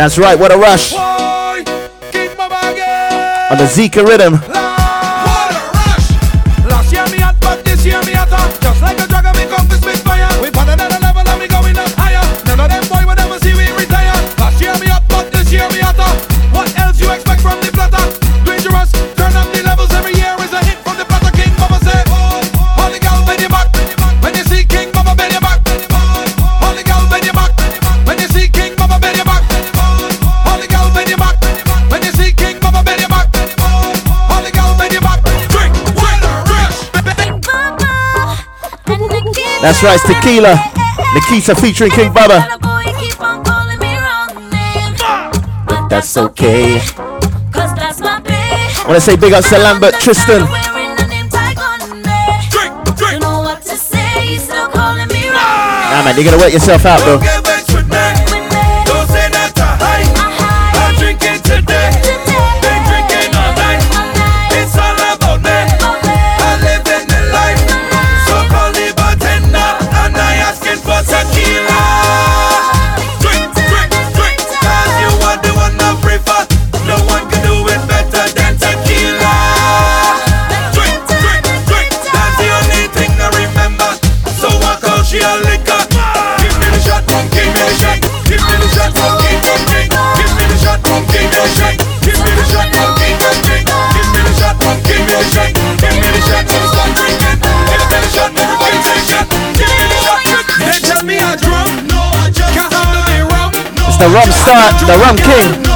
That's right, what a rush. Boy, keep my bag On the Zika rhythm. That's right, it's Tequila. Nikita featuring King Bubba. But that's okay. I want to say big ups to Lambert Tristan. Nah, man, you're gonna work yourself out, bro. The rum start, the rum king.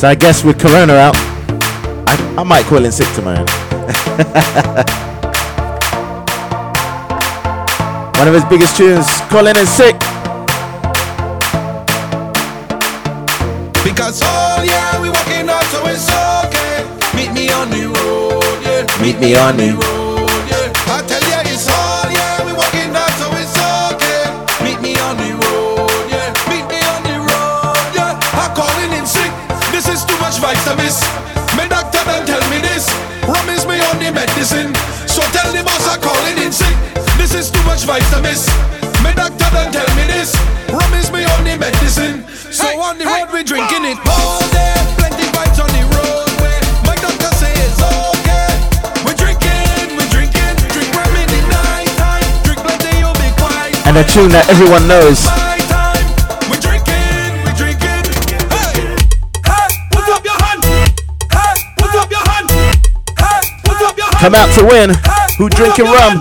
So I guess with Corona out, I, I might call in sick tomorrow. <laughs> One of his biggest tunes, Calling in sick. Because oh yeah, we walking out, so it's okay. Meet me on the road, yeah. Meet me on the road. twice a miss. Me doctor done tell me this. Rum is me only medicine. So tell the boss I'm calling in sick. This is too much vitamins. Me doctor done tell me this. Rum is me only medicine. So hey, on the hey, road we drinking it all day. Plenty vibes on the road. My doctor say it's okay. We drinking, we drinking, drink rum in the night time. Drink you be quiet. And a tune that everyone knows. Come out to win. Who drinking rum?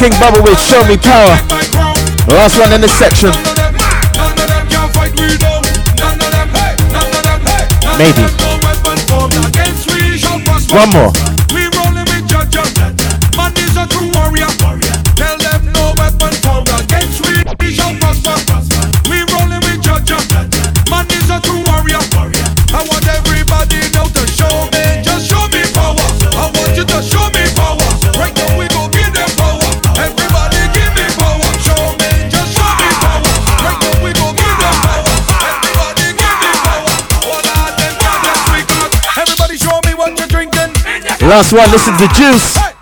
King Bubba with Show Me Power. Last one in this section. Maybe. One more. Last one, listen to Juice.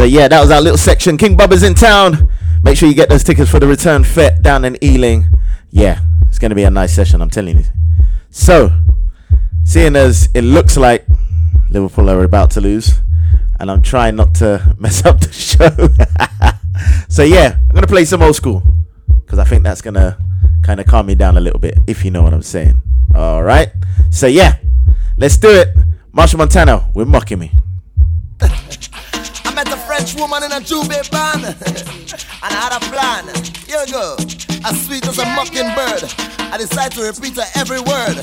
So yeah, that was our little section. King Bubba's in town. Make sure you get those tickets for the return fet down in Ealing. Yeah, it's gonna be a nice session. I'm telling you. So, seeing as it looks like Liverpool are about to lose, and I'm trying not to <laughs> mess up the show. <laughs> so yeah, I'm gonna play some old school because I think that's gonna kind of calm me down a little bit, if you know what I'm saying. All right. So yeah, let's do it. Machel Montano, we're mocking me. I met a French woman in a J'ouvert band, <laughs> and I had a plan. Here we go. As sweet as a mockingbird, I decided to repeat her every word.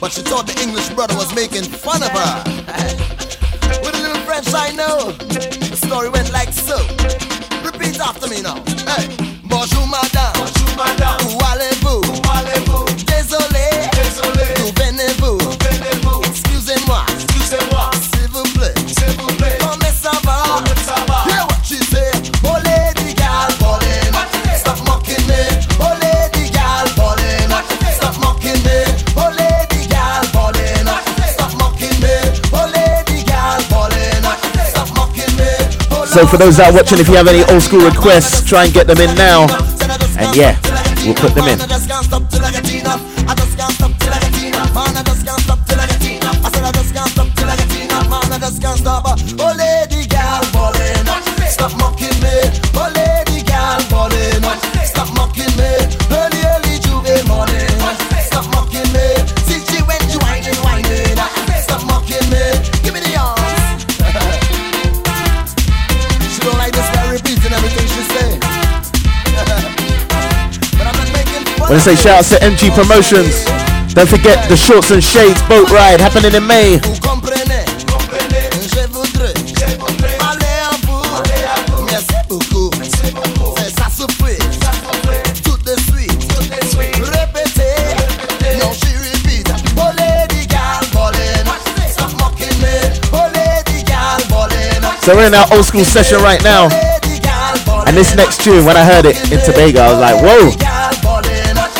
But she thought the English brother was making fun of her. <laughs> With a little French I know, the story went like so. Repeat after me now. Hey. Bonjour madame. Bonjour madame. So for those that are watching, if you have any old school requests, try and get them in now. And yeah, we'll put them in. When I say shout out to MG Promotions, don't forget the Shorts and Shades boat ride happening in May. So we're in our old school session right now. And this next tune, when I heard it in Tobago, I was like, whoa.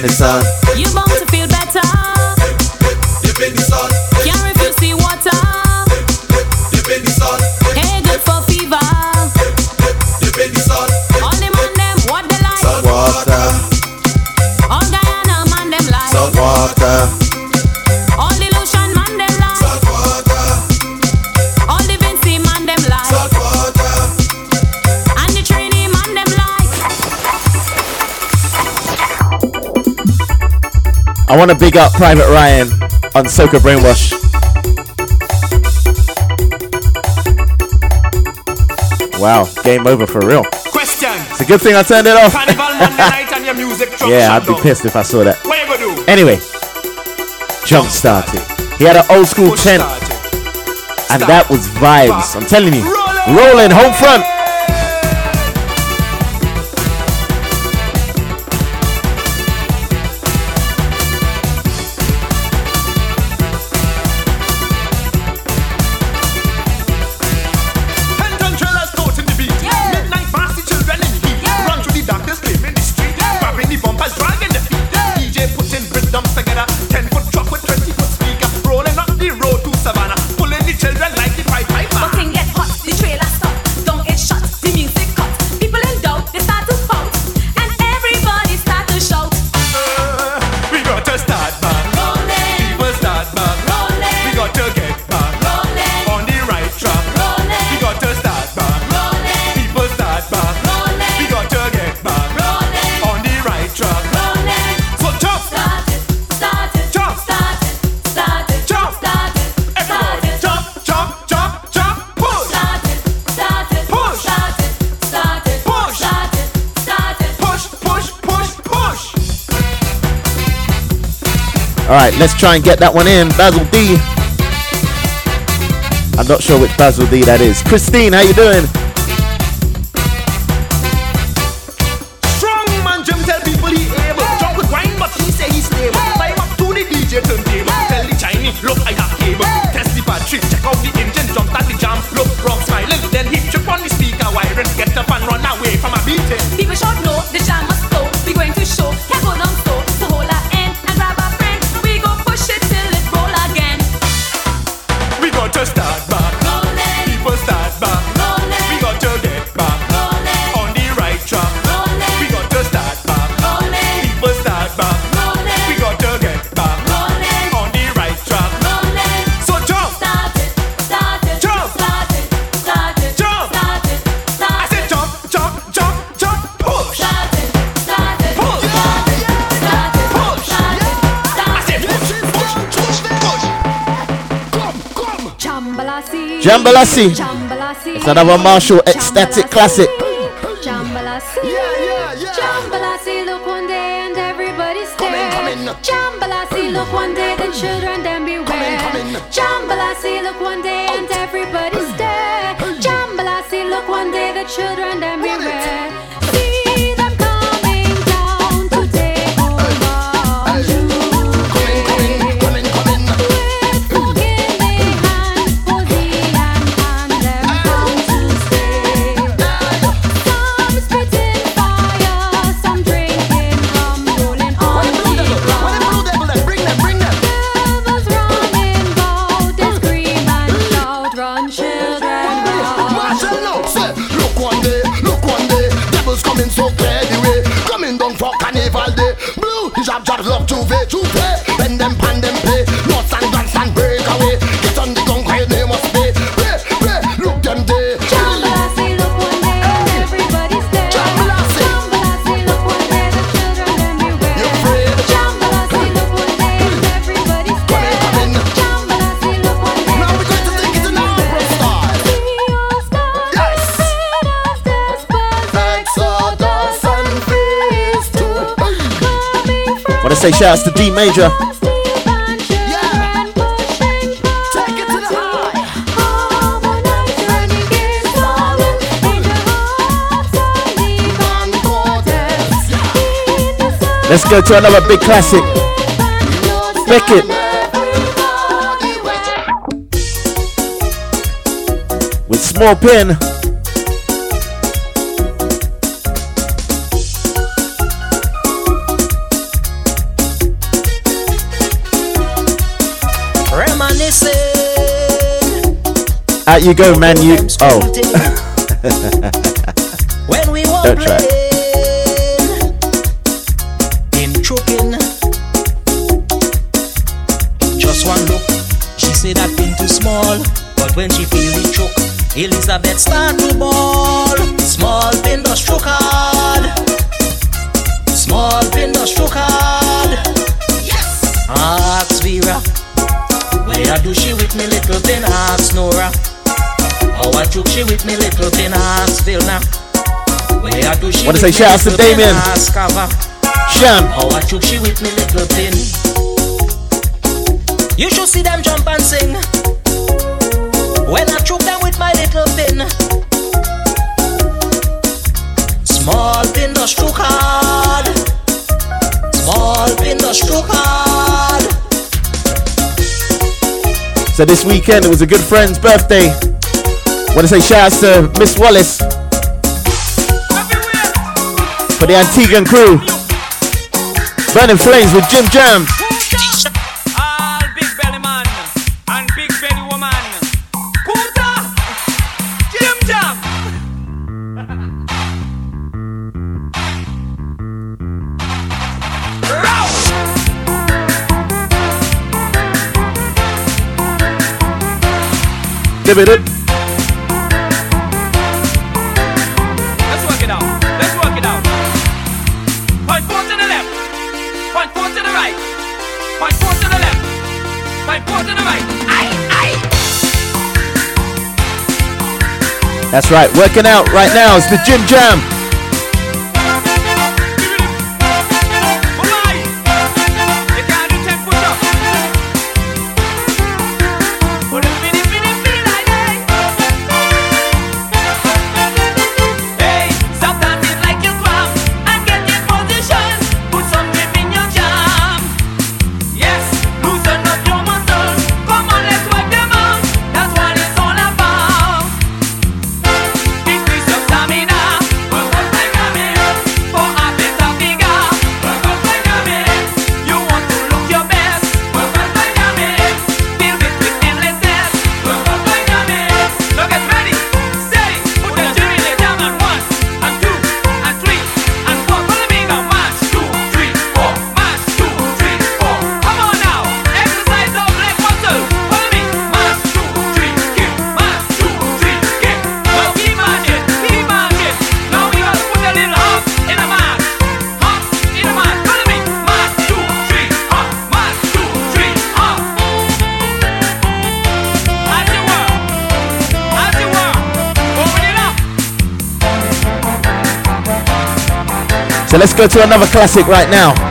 in the sun. I want to big up Private Ryan on Soca Brainwash. Wow, game over for real. Question. It's a good thing I turned it off. Carnival Monday <laughs> night and your music yeah, I'd be pissed if I saw that. What you gonna do? Anyway, jump started. He had an old school tent, and that was vibes. I'm telling you, rolling home front. All right, let's try and get that one in. Basil D. I'm not sure which Basil D that is. Christine, how you doing? Jambalasi. Jambalasi. Jambalasi. It's another Machel ecstatic classic. Jambalasi. Jambalasi, look one day and everybody stare. Jambalasi, look one day, the children then beware. Jambalasi, look one day say shouts to D Major. Let's go to another big classic. Beckett. With small pin. Out you go, man. You. Oh. <laughs> when we were Don't try. in choking. Just one look, she say that too small. But when she feel the choke, Elizabeth start to ball. Small pin does stroke hard. Small pin does stroke hard. Yes. Ask Vera, where do she with me little pin? Ask Nora. I took she with me little Vilna. Where do she Wanna say me shout outs to? Damien. Sham. I took she with me little pin. You should see them jump and sing. When I choke them with my little pin. Small pin does stroke hard. Small pin does stroke hard. So this weekend it was a good friend's birthday. Want to say shout outs to Miss Wallace for the Antiguan crew. Burning flames with Jim Jam. All big belly man and big belly woman. Kuta, Jim Jam. Give it up. That's right. Working out right now is the Jim Jam. Let's go to another classic right now.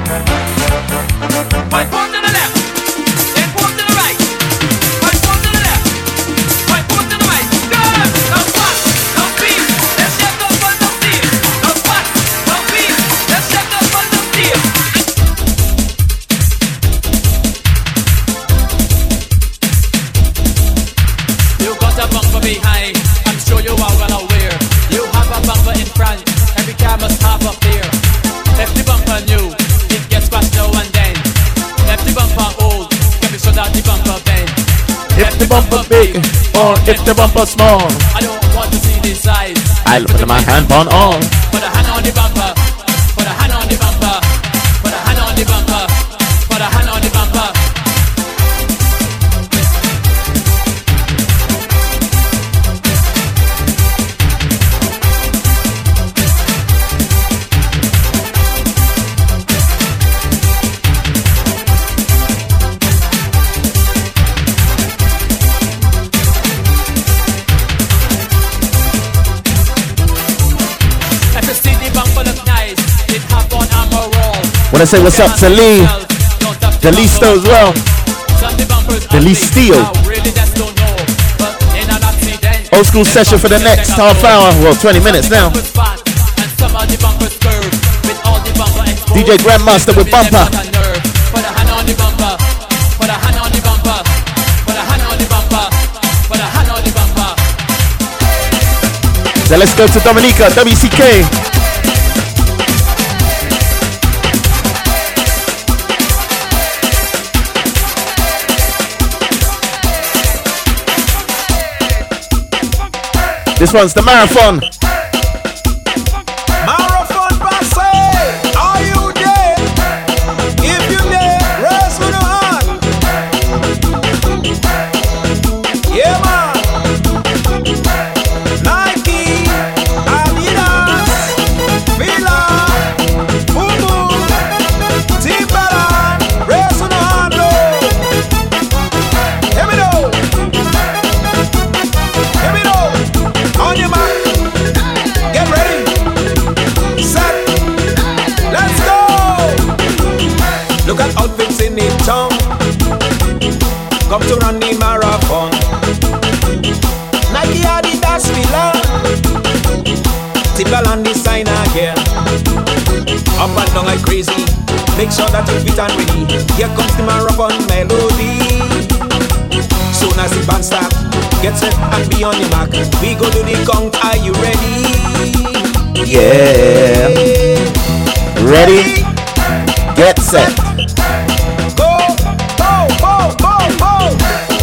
Wanna say what's up to Lee, Stowe as well, accident, Old school session for the next half hour, well 20 minutes now. DJ Grandmaster with bumper. let's go to Dominica, bumper. This one's the marathon. That you fit and ready. Here comes the marathon melody. Soon as the band start, get set and be on your mark. We go to the count. Are you ready? Yeah. Ready? Get set. Go, go, go, go, go.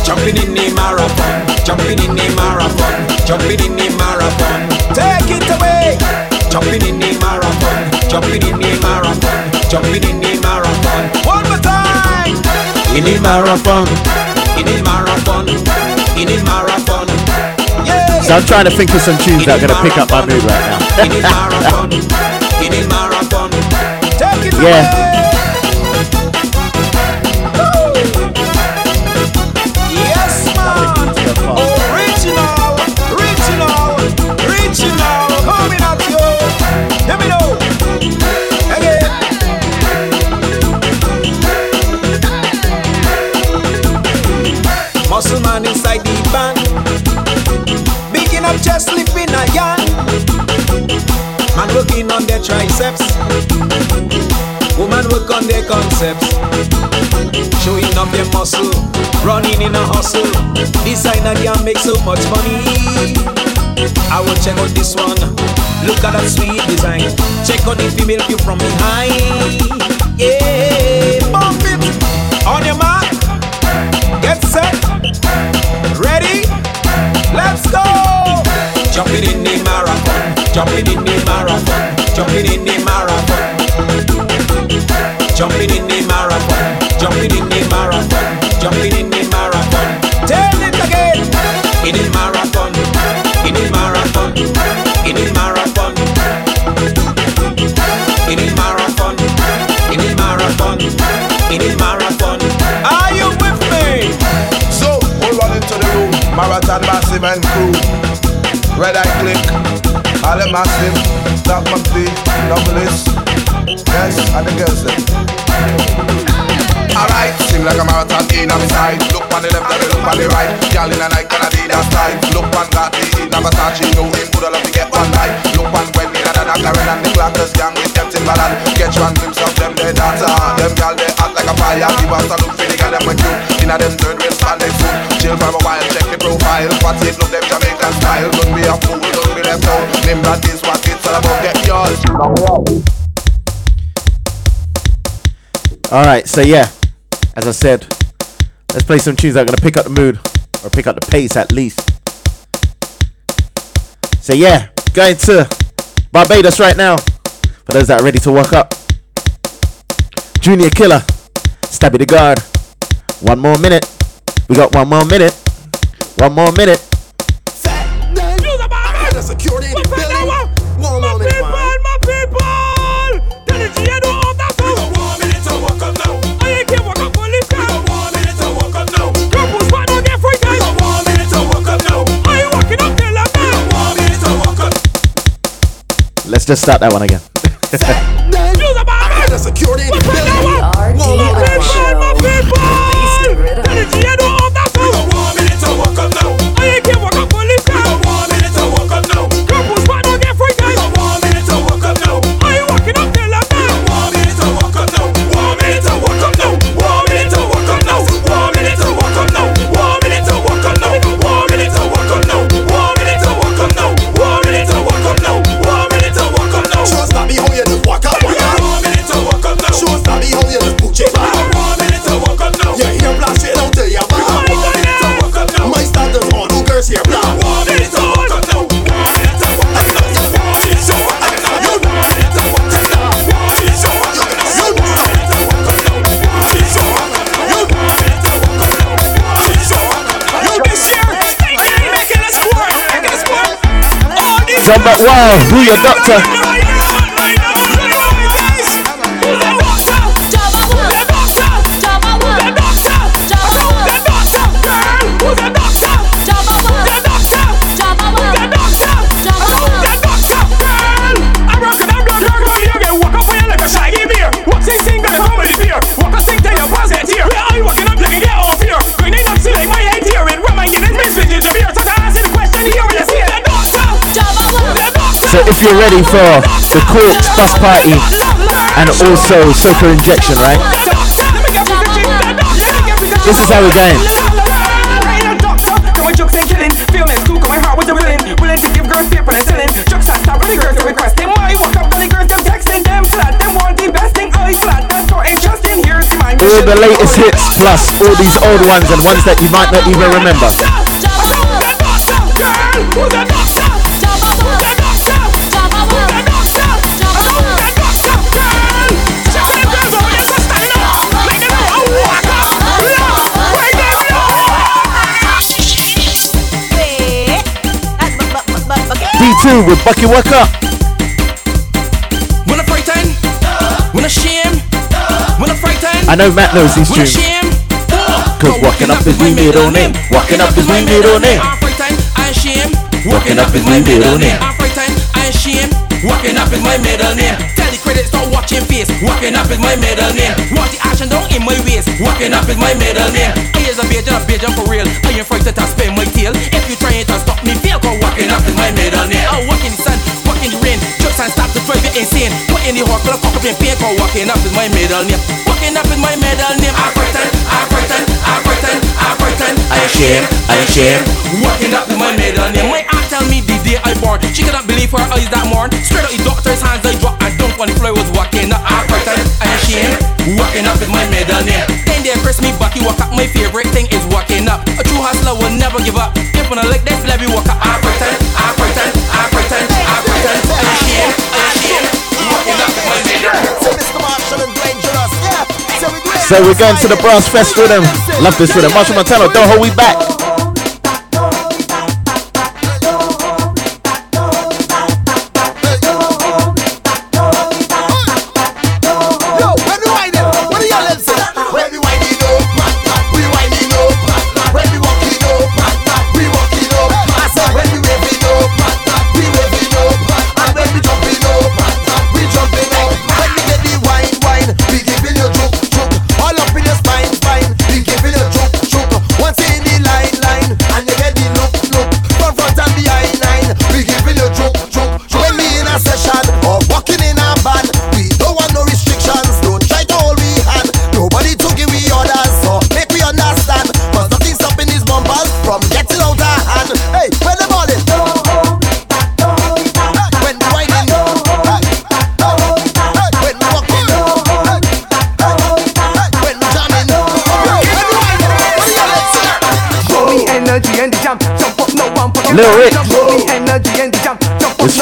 Jumping in the marathon, jumping in the marathon, jumping in the marathon. Take it away. Jumping in the marathon, jumping in the marathon, jumping in the marathon. One more time. In the marathon. In the marathon, in the marathon. Yeah. So I'm trying to think of some tunes that are gonna pick up my mood right now. In the marathon, in the marathon. Take it Yeah. away. Their concepts. Showing up their muscle. Running in a hustle. Designer can make so much money. I will check out this one. Look at that sweet design. Check on the female view from behind. Yeah, bump it on your mark. Get set. Ready? Let's go. Jumping in the marathon. Jumping in the marathon. Jumping in the marathon. Red Eye Click. All the Massive. Doc McD. Novelist. Yes, and the girls them. Alright, seem like a marathon in the side. Look on the left and look on the right. Girl in a night and a day that's time. Look on that in a Versace, know him good love to get one night. Look on Wendy and a Karen and the Clackers gang with them Timbaland. Catch one glimpse of them they dance hard. Them girl they hot like a fire. Give us a look for the girl them with you. In a them third wrist and they foot. Chill for a while, check the profile. What look them Jamaican style. Don't be a fool, don't be left out. That is what it's all about. Get yours. All right, so yeah, as I said, let's play some tunes that are gonna pick up the mood or pick up the pace at least. So yeah, going to Barbados right now. For those that are ready to walk up, Junior Killer, Stabby the Guard. One more minute. We got one more minute. One more minute. Security Let's just start that one again. <laughs> The security in the building. Jump back wild, do your doctor. So if you're ready for the Corks bus party and also soca injection, right? This is how we're going. All the latest hits plus all these old ones and ones that you might not even remember. B2 with Bucky Waka. When I frighten, when I shame, when I frighten, I know Matt knows these tunes. Cause walking up is my middle name. Walking up is my middle name. I'm frightened, I shame. Walking up is my middle name. I'm frightened, I shame. Walking up is my middle name. Tell the credit, stop watching face. Walking up is my middle name. Want the action down in my waist. Walking up is my middle name is a page and a page for real. I ain't afraid to spend my tail. If you try it and stop me, feel go walking up in my middle. I'm walking inside in the rain. Jokes and stop to drive you insane. Put in the of cock up in pain. Cause walking up is my middle name. Walking up is my middle name. I'm frightened, I'm frightened, I'm frightened, I'm frightened. I shame, I shame. Walking up is my middle name. My aunt tell me the day I born. She cannot believe her eyes that morn. Straight out the doctor's hands I drop and dumped on the floor was walking up. I'm frightened, I shame. Walking up is my middle name. Then they press me back, you walk up. My favorite thing is walking up. A true hustler will never give up. If when I like this, let me walk up. I'm frightened, I'm So we're going to the Brass Fest with them. Love this with them. Machel Montano, don't hold me back.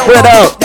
spread out.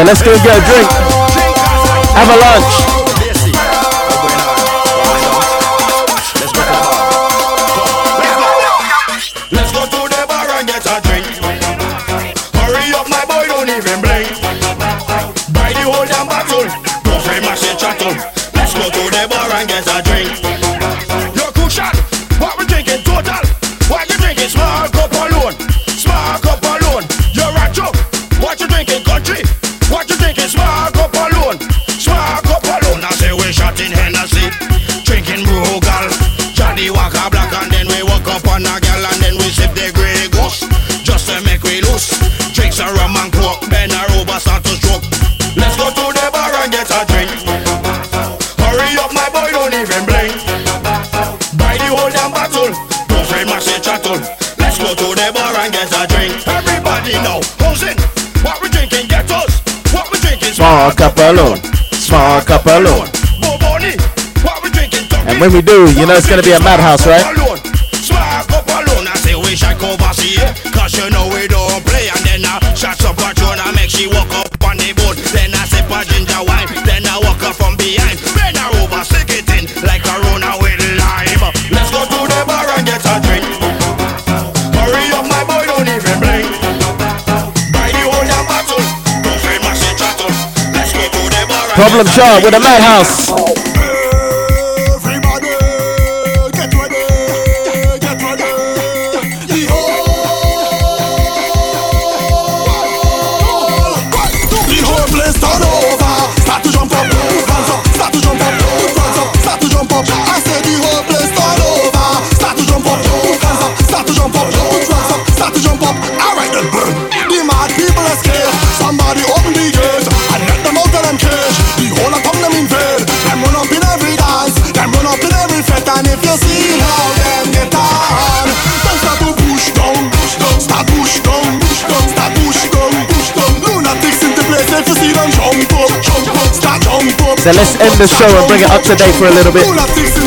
So let's go get a drink. Have a lunch. Small cup alone. Small cup alone. And when we do, you know it's going to be a madhouse, right? Problem child with a madhouse. So let's end the show and bring it up to date for a little bit.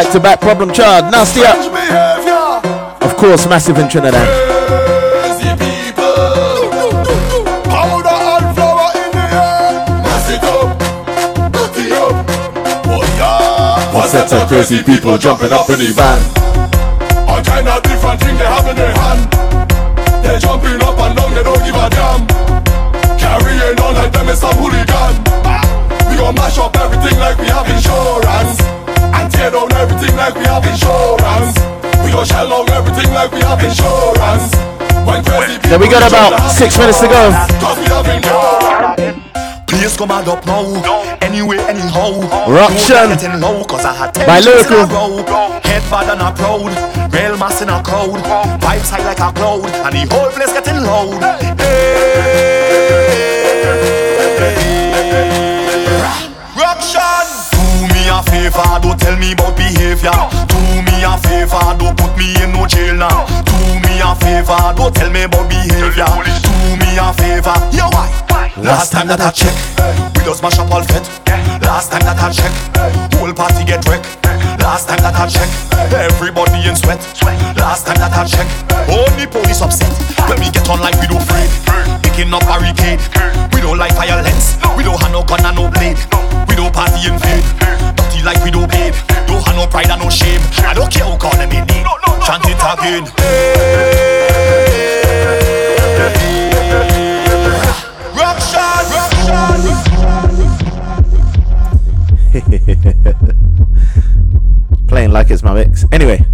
Back to back problem child. Nasty up. Of course, massive in Trinidad. What's that of crazy people jumping up in the van? All kind of different things they have in their hand. They jumping up and down, they don't give a damn. Carrying on like them is some hooligan. We gon' mash up everything like we have insurance everything like we have insurance. We go shell everything like we have insurance. Then we got about six minutes to go. Please come and up now. Anyway, anyhow. Ruction. By Lyrikal. Head proud. Mass in a crowd. High like a cloud. And the whole place getting loud. Hey. Favor, don't tell me about behavior. Do me a favor, don't put me in no jail now. Do me a favor, don't tell me about behavior. Do me a favor, yo why? Last time that I check, we just mash up all fit. Last time that I check, whole party get wrecked. Last time that I check, everybody in sweat. Last time that I check, only police upset. When we get on like we don't afraid, picking up barricade. We don't like violence, we don't have no gun and no blade. We don't party in vain, dirty like we don't babe. Don't have no pride and no shame. I don't care who call them in name. Chant it again. <laughs> Playing like it's my mix. Anyway,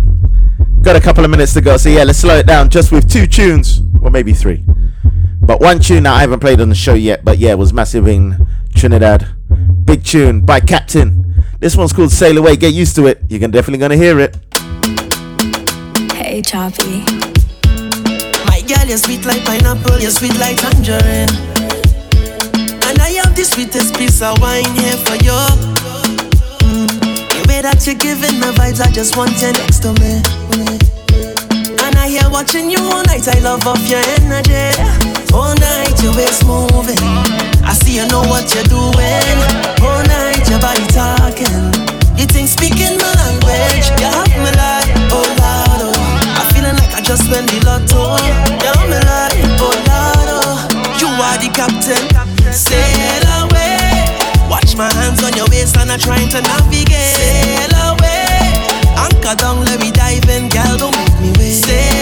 got a couple of minutes to go, so yeah, let's slow it down just with two tunes, or maybe three. But one tune that I haven't played on the show yet, but yeah, was massive in Trinidad. Big tune by Captain. This one's called Sail Away. Get used to it. You're gonna- definitely gonna hear it. Hey, Choppy. My girl, you're sweet like pineapple, you're sweet like tangerine. And I have the sweetest piece of wine here for you. Mm. The way that you're giving the vibes, I just want you next to me. And I hear watching you all night, I love off your energy. All night, your waist moving. I see you know what you're doing. All night, your body talking. Think speaking my language, you have oh Lord, oh. I feeling like I just went the lotto. You have oh Lord, oh. You are the captain, sail away. Watch my hands on your waist and I'm trying to navigate. Sail away, anchor down, let me dive in, girl, don't make me wait. Sail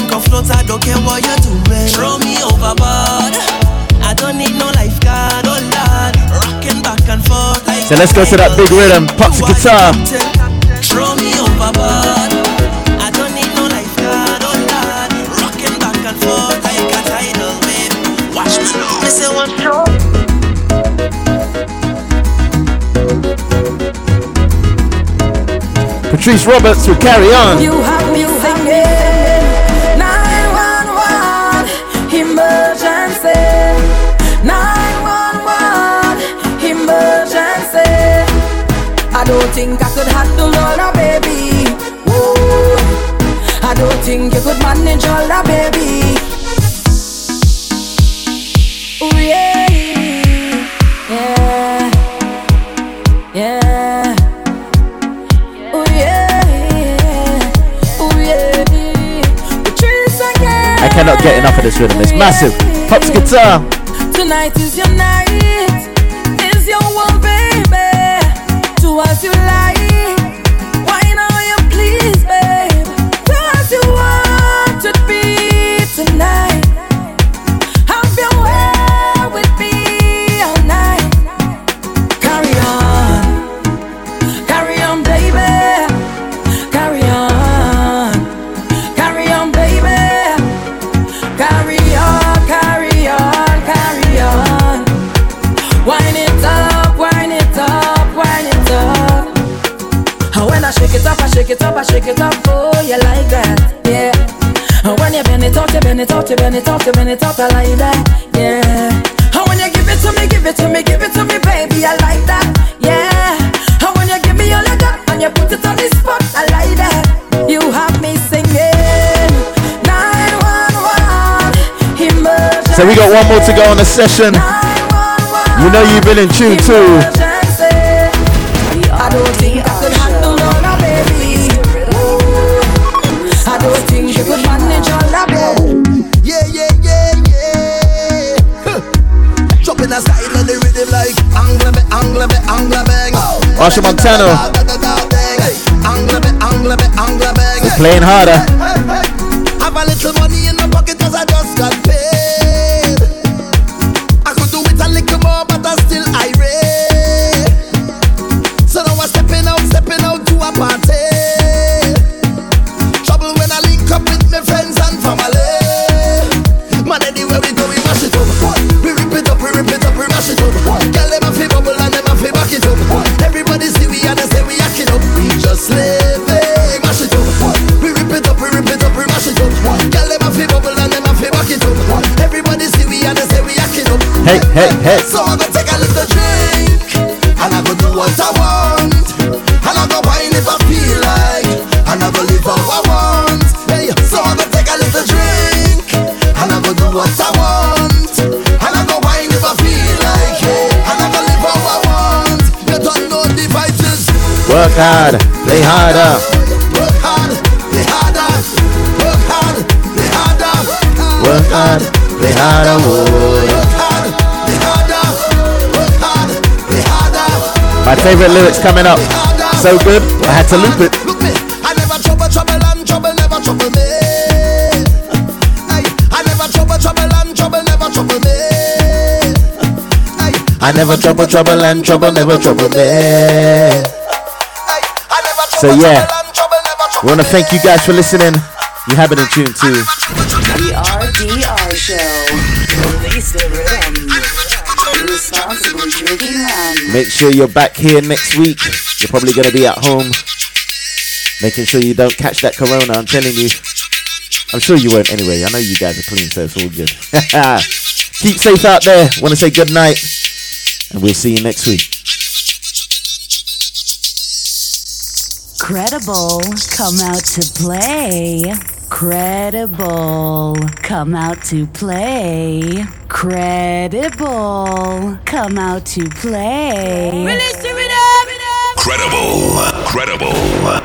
sink or float, I don't care what you're doing. Throw me overboard. I don't need no lifeguard, oh Lord, rocking back and forth like. So let's go to that big rhythm. Pops the guitar. Throw me overboard. I don't need no lifeguard, oh Lord, rocking back and forth like a tidal wave. Watch me now, me one throw. Patrice Roberts will carry on. Don't think I could handle all that baby. Whoa. I don't think you could manage all that baby. Ooh, yeah. Yeah. Yeah. Ooh, yeah. Ooh, yeah. I cannot get enough of this rhythm. It's massive. Pops guitar. Tonight is your night, Do as you like. So we got one more to go on the session. You know you've been in tune too. I don't think I hey, hey. Hey. So I go take a little drink, and I go do what I want, and I go wine if I feel like, and I go live how I want. Hey, so I go take a little drink, and I go do what I want, and I go wine if I feel like, yeah, and I go live how I want. You don't know the vices. Work hard, play harder. Work hard, play harder. Work hard, play harder. Work hard, play harder. Work hard, play My favorite lyrics coming up. So good, I had to loop it. Look me, I never trouble, trouble, and trouble never trouble me. I never trouble, trouble, and trouble never trouble me. I never trouble, trouble, and trouble never trouble me. So yeah, we want to thank you guys for listening. You have it in tune to The RDR Show. Release the rhythm. Responsible drinking man. Make sure you're back here next week. You're probably going to be at home. Making sure you don't catch that corona, I'm telling you. I'm sure you won't anyway. I know you guys are clean, so it's all good. <laughs> Keep safe out there. Want to say good night. And we'll see you next week. Credible, come out to play. Credible, come out to play. Credible, come out to play. Release the rhythm. Credible. Credible. Credible.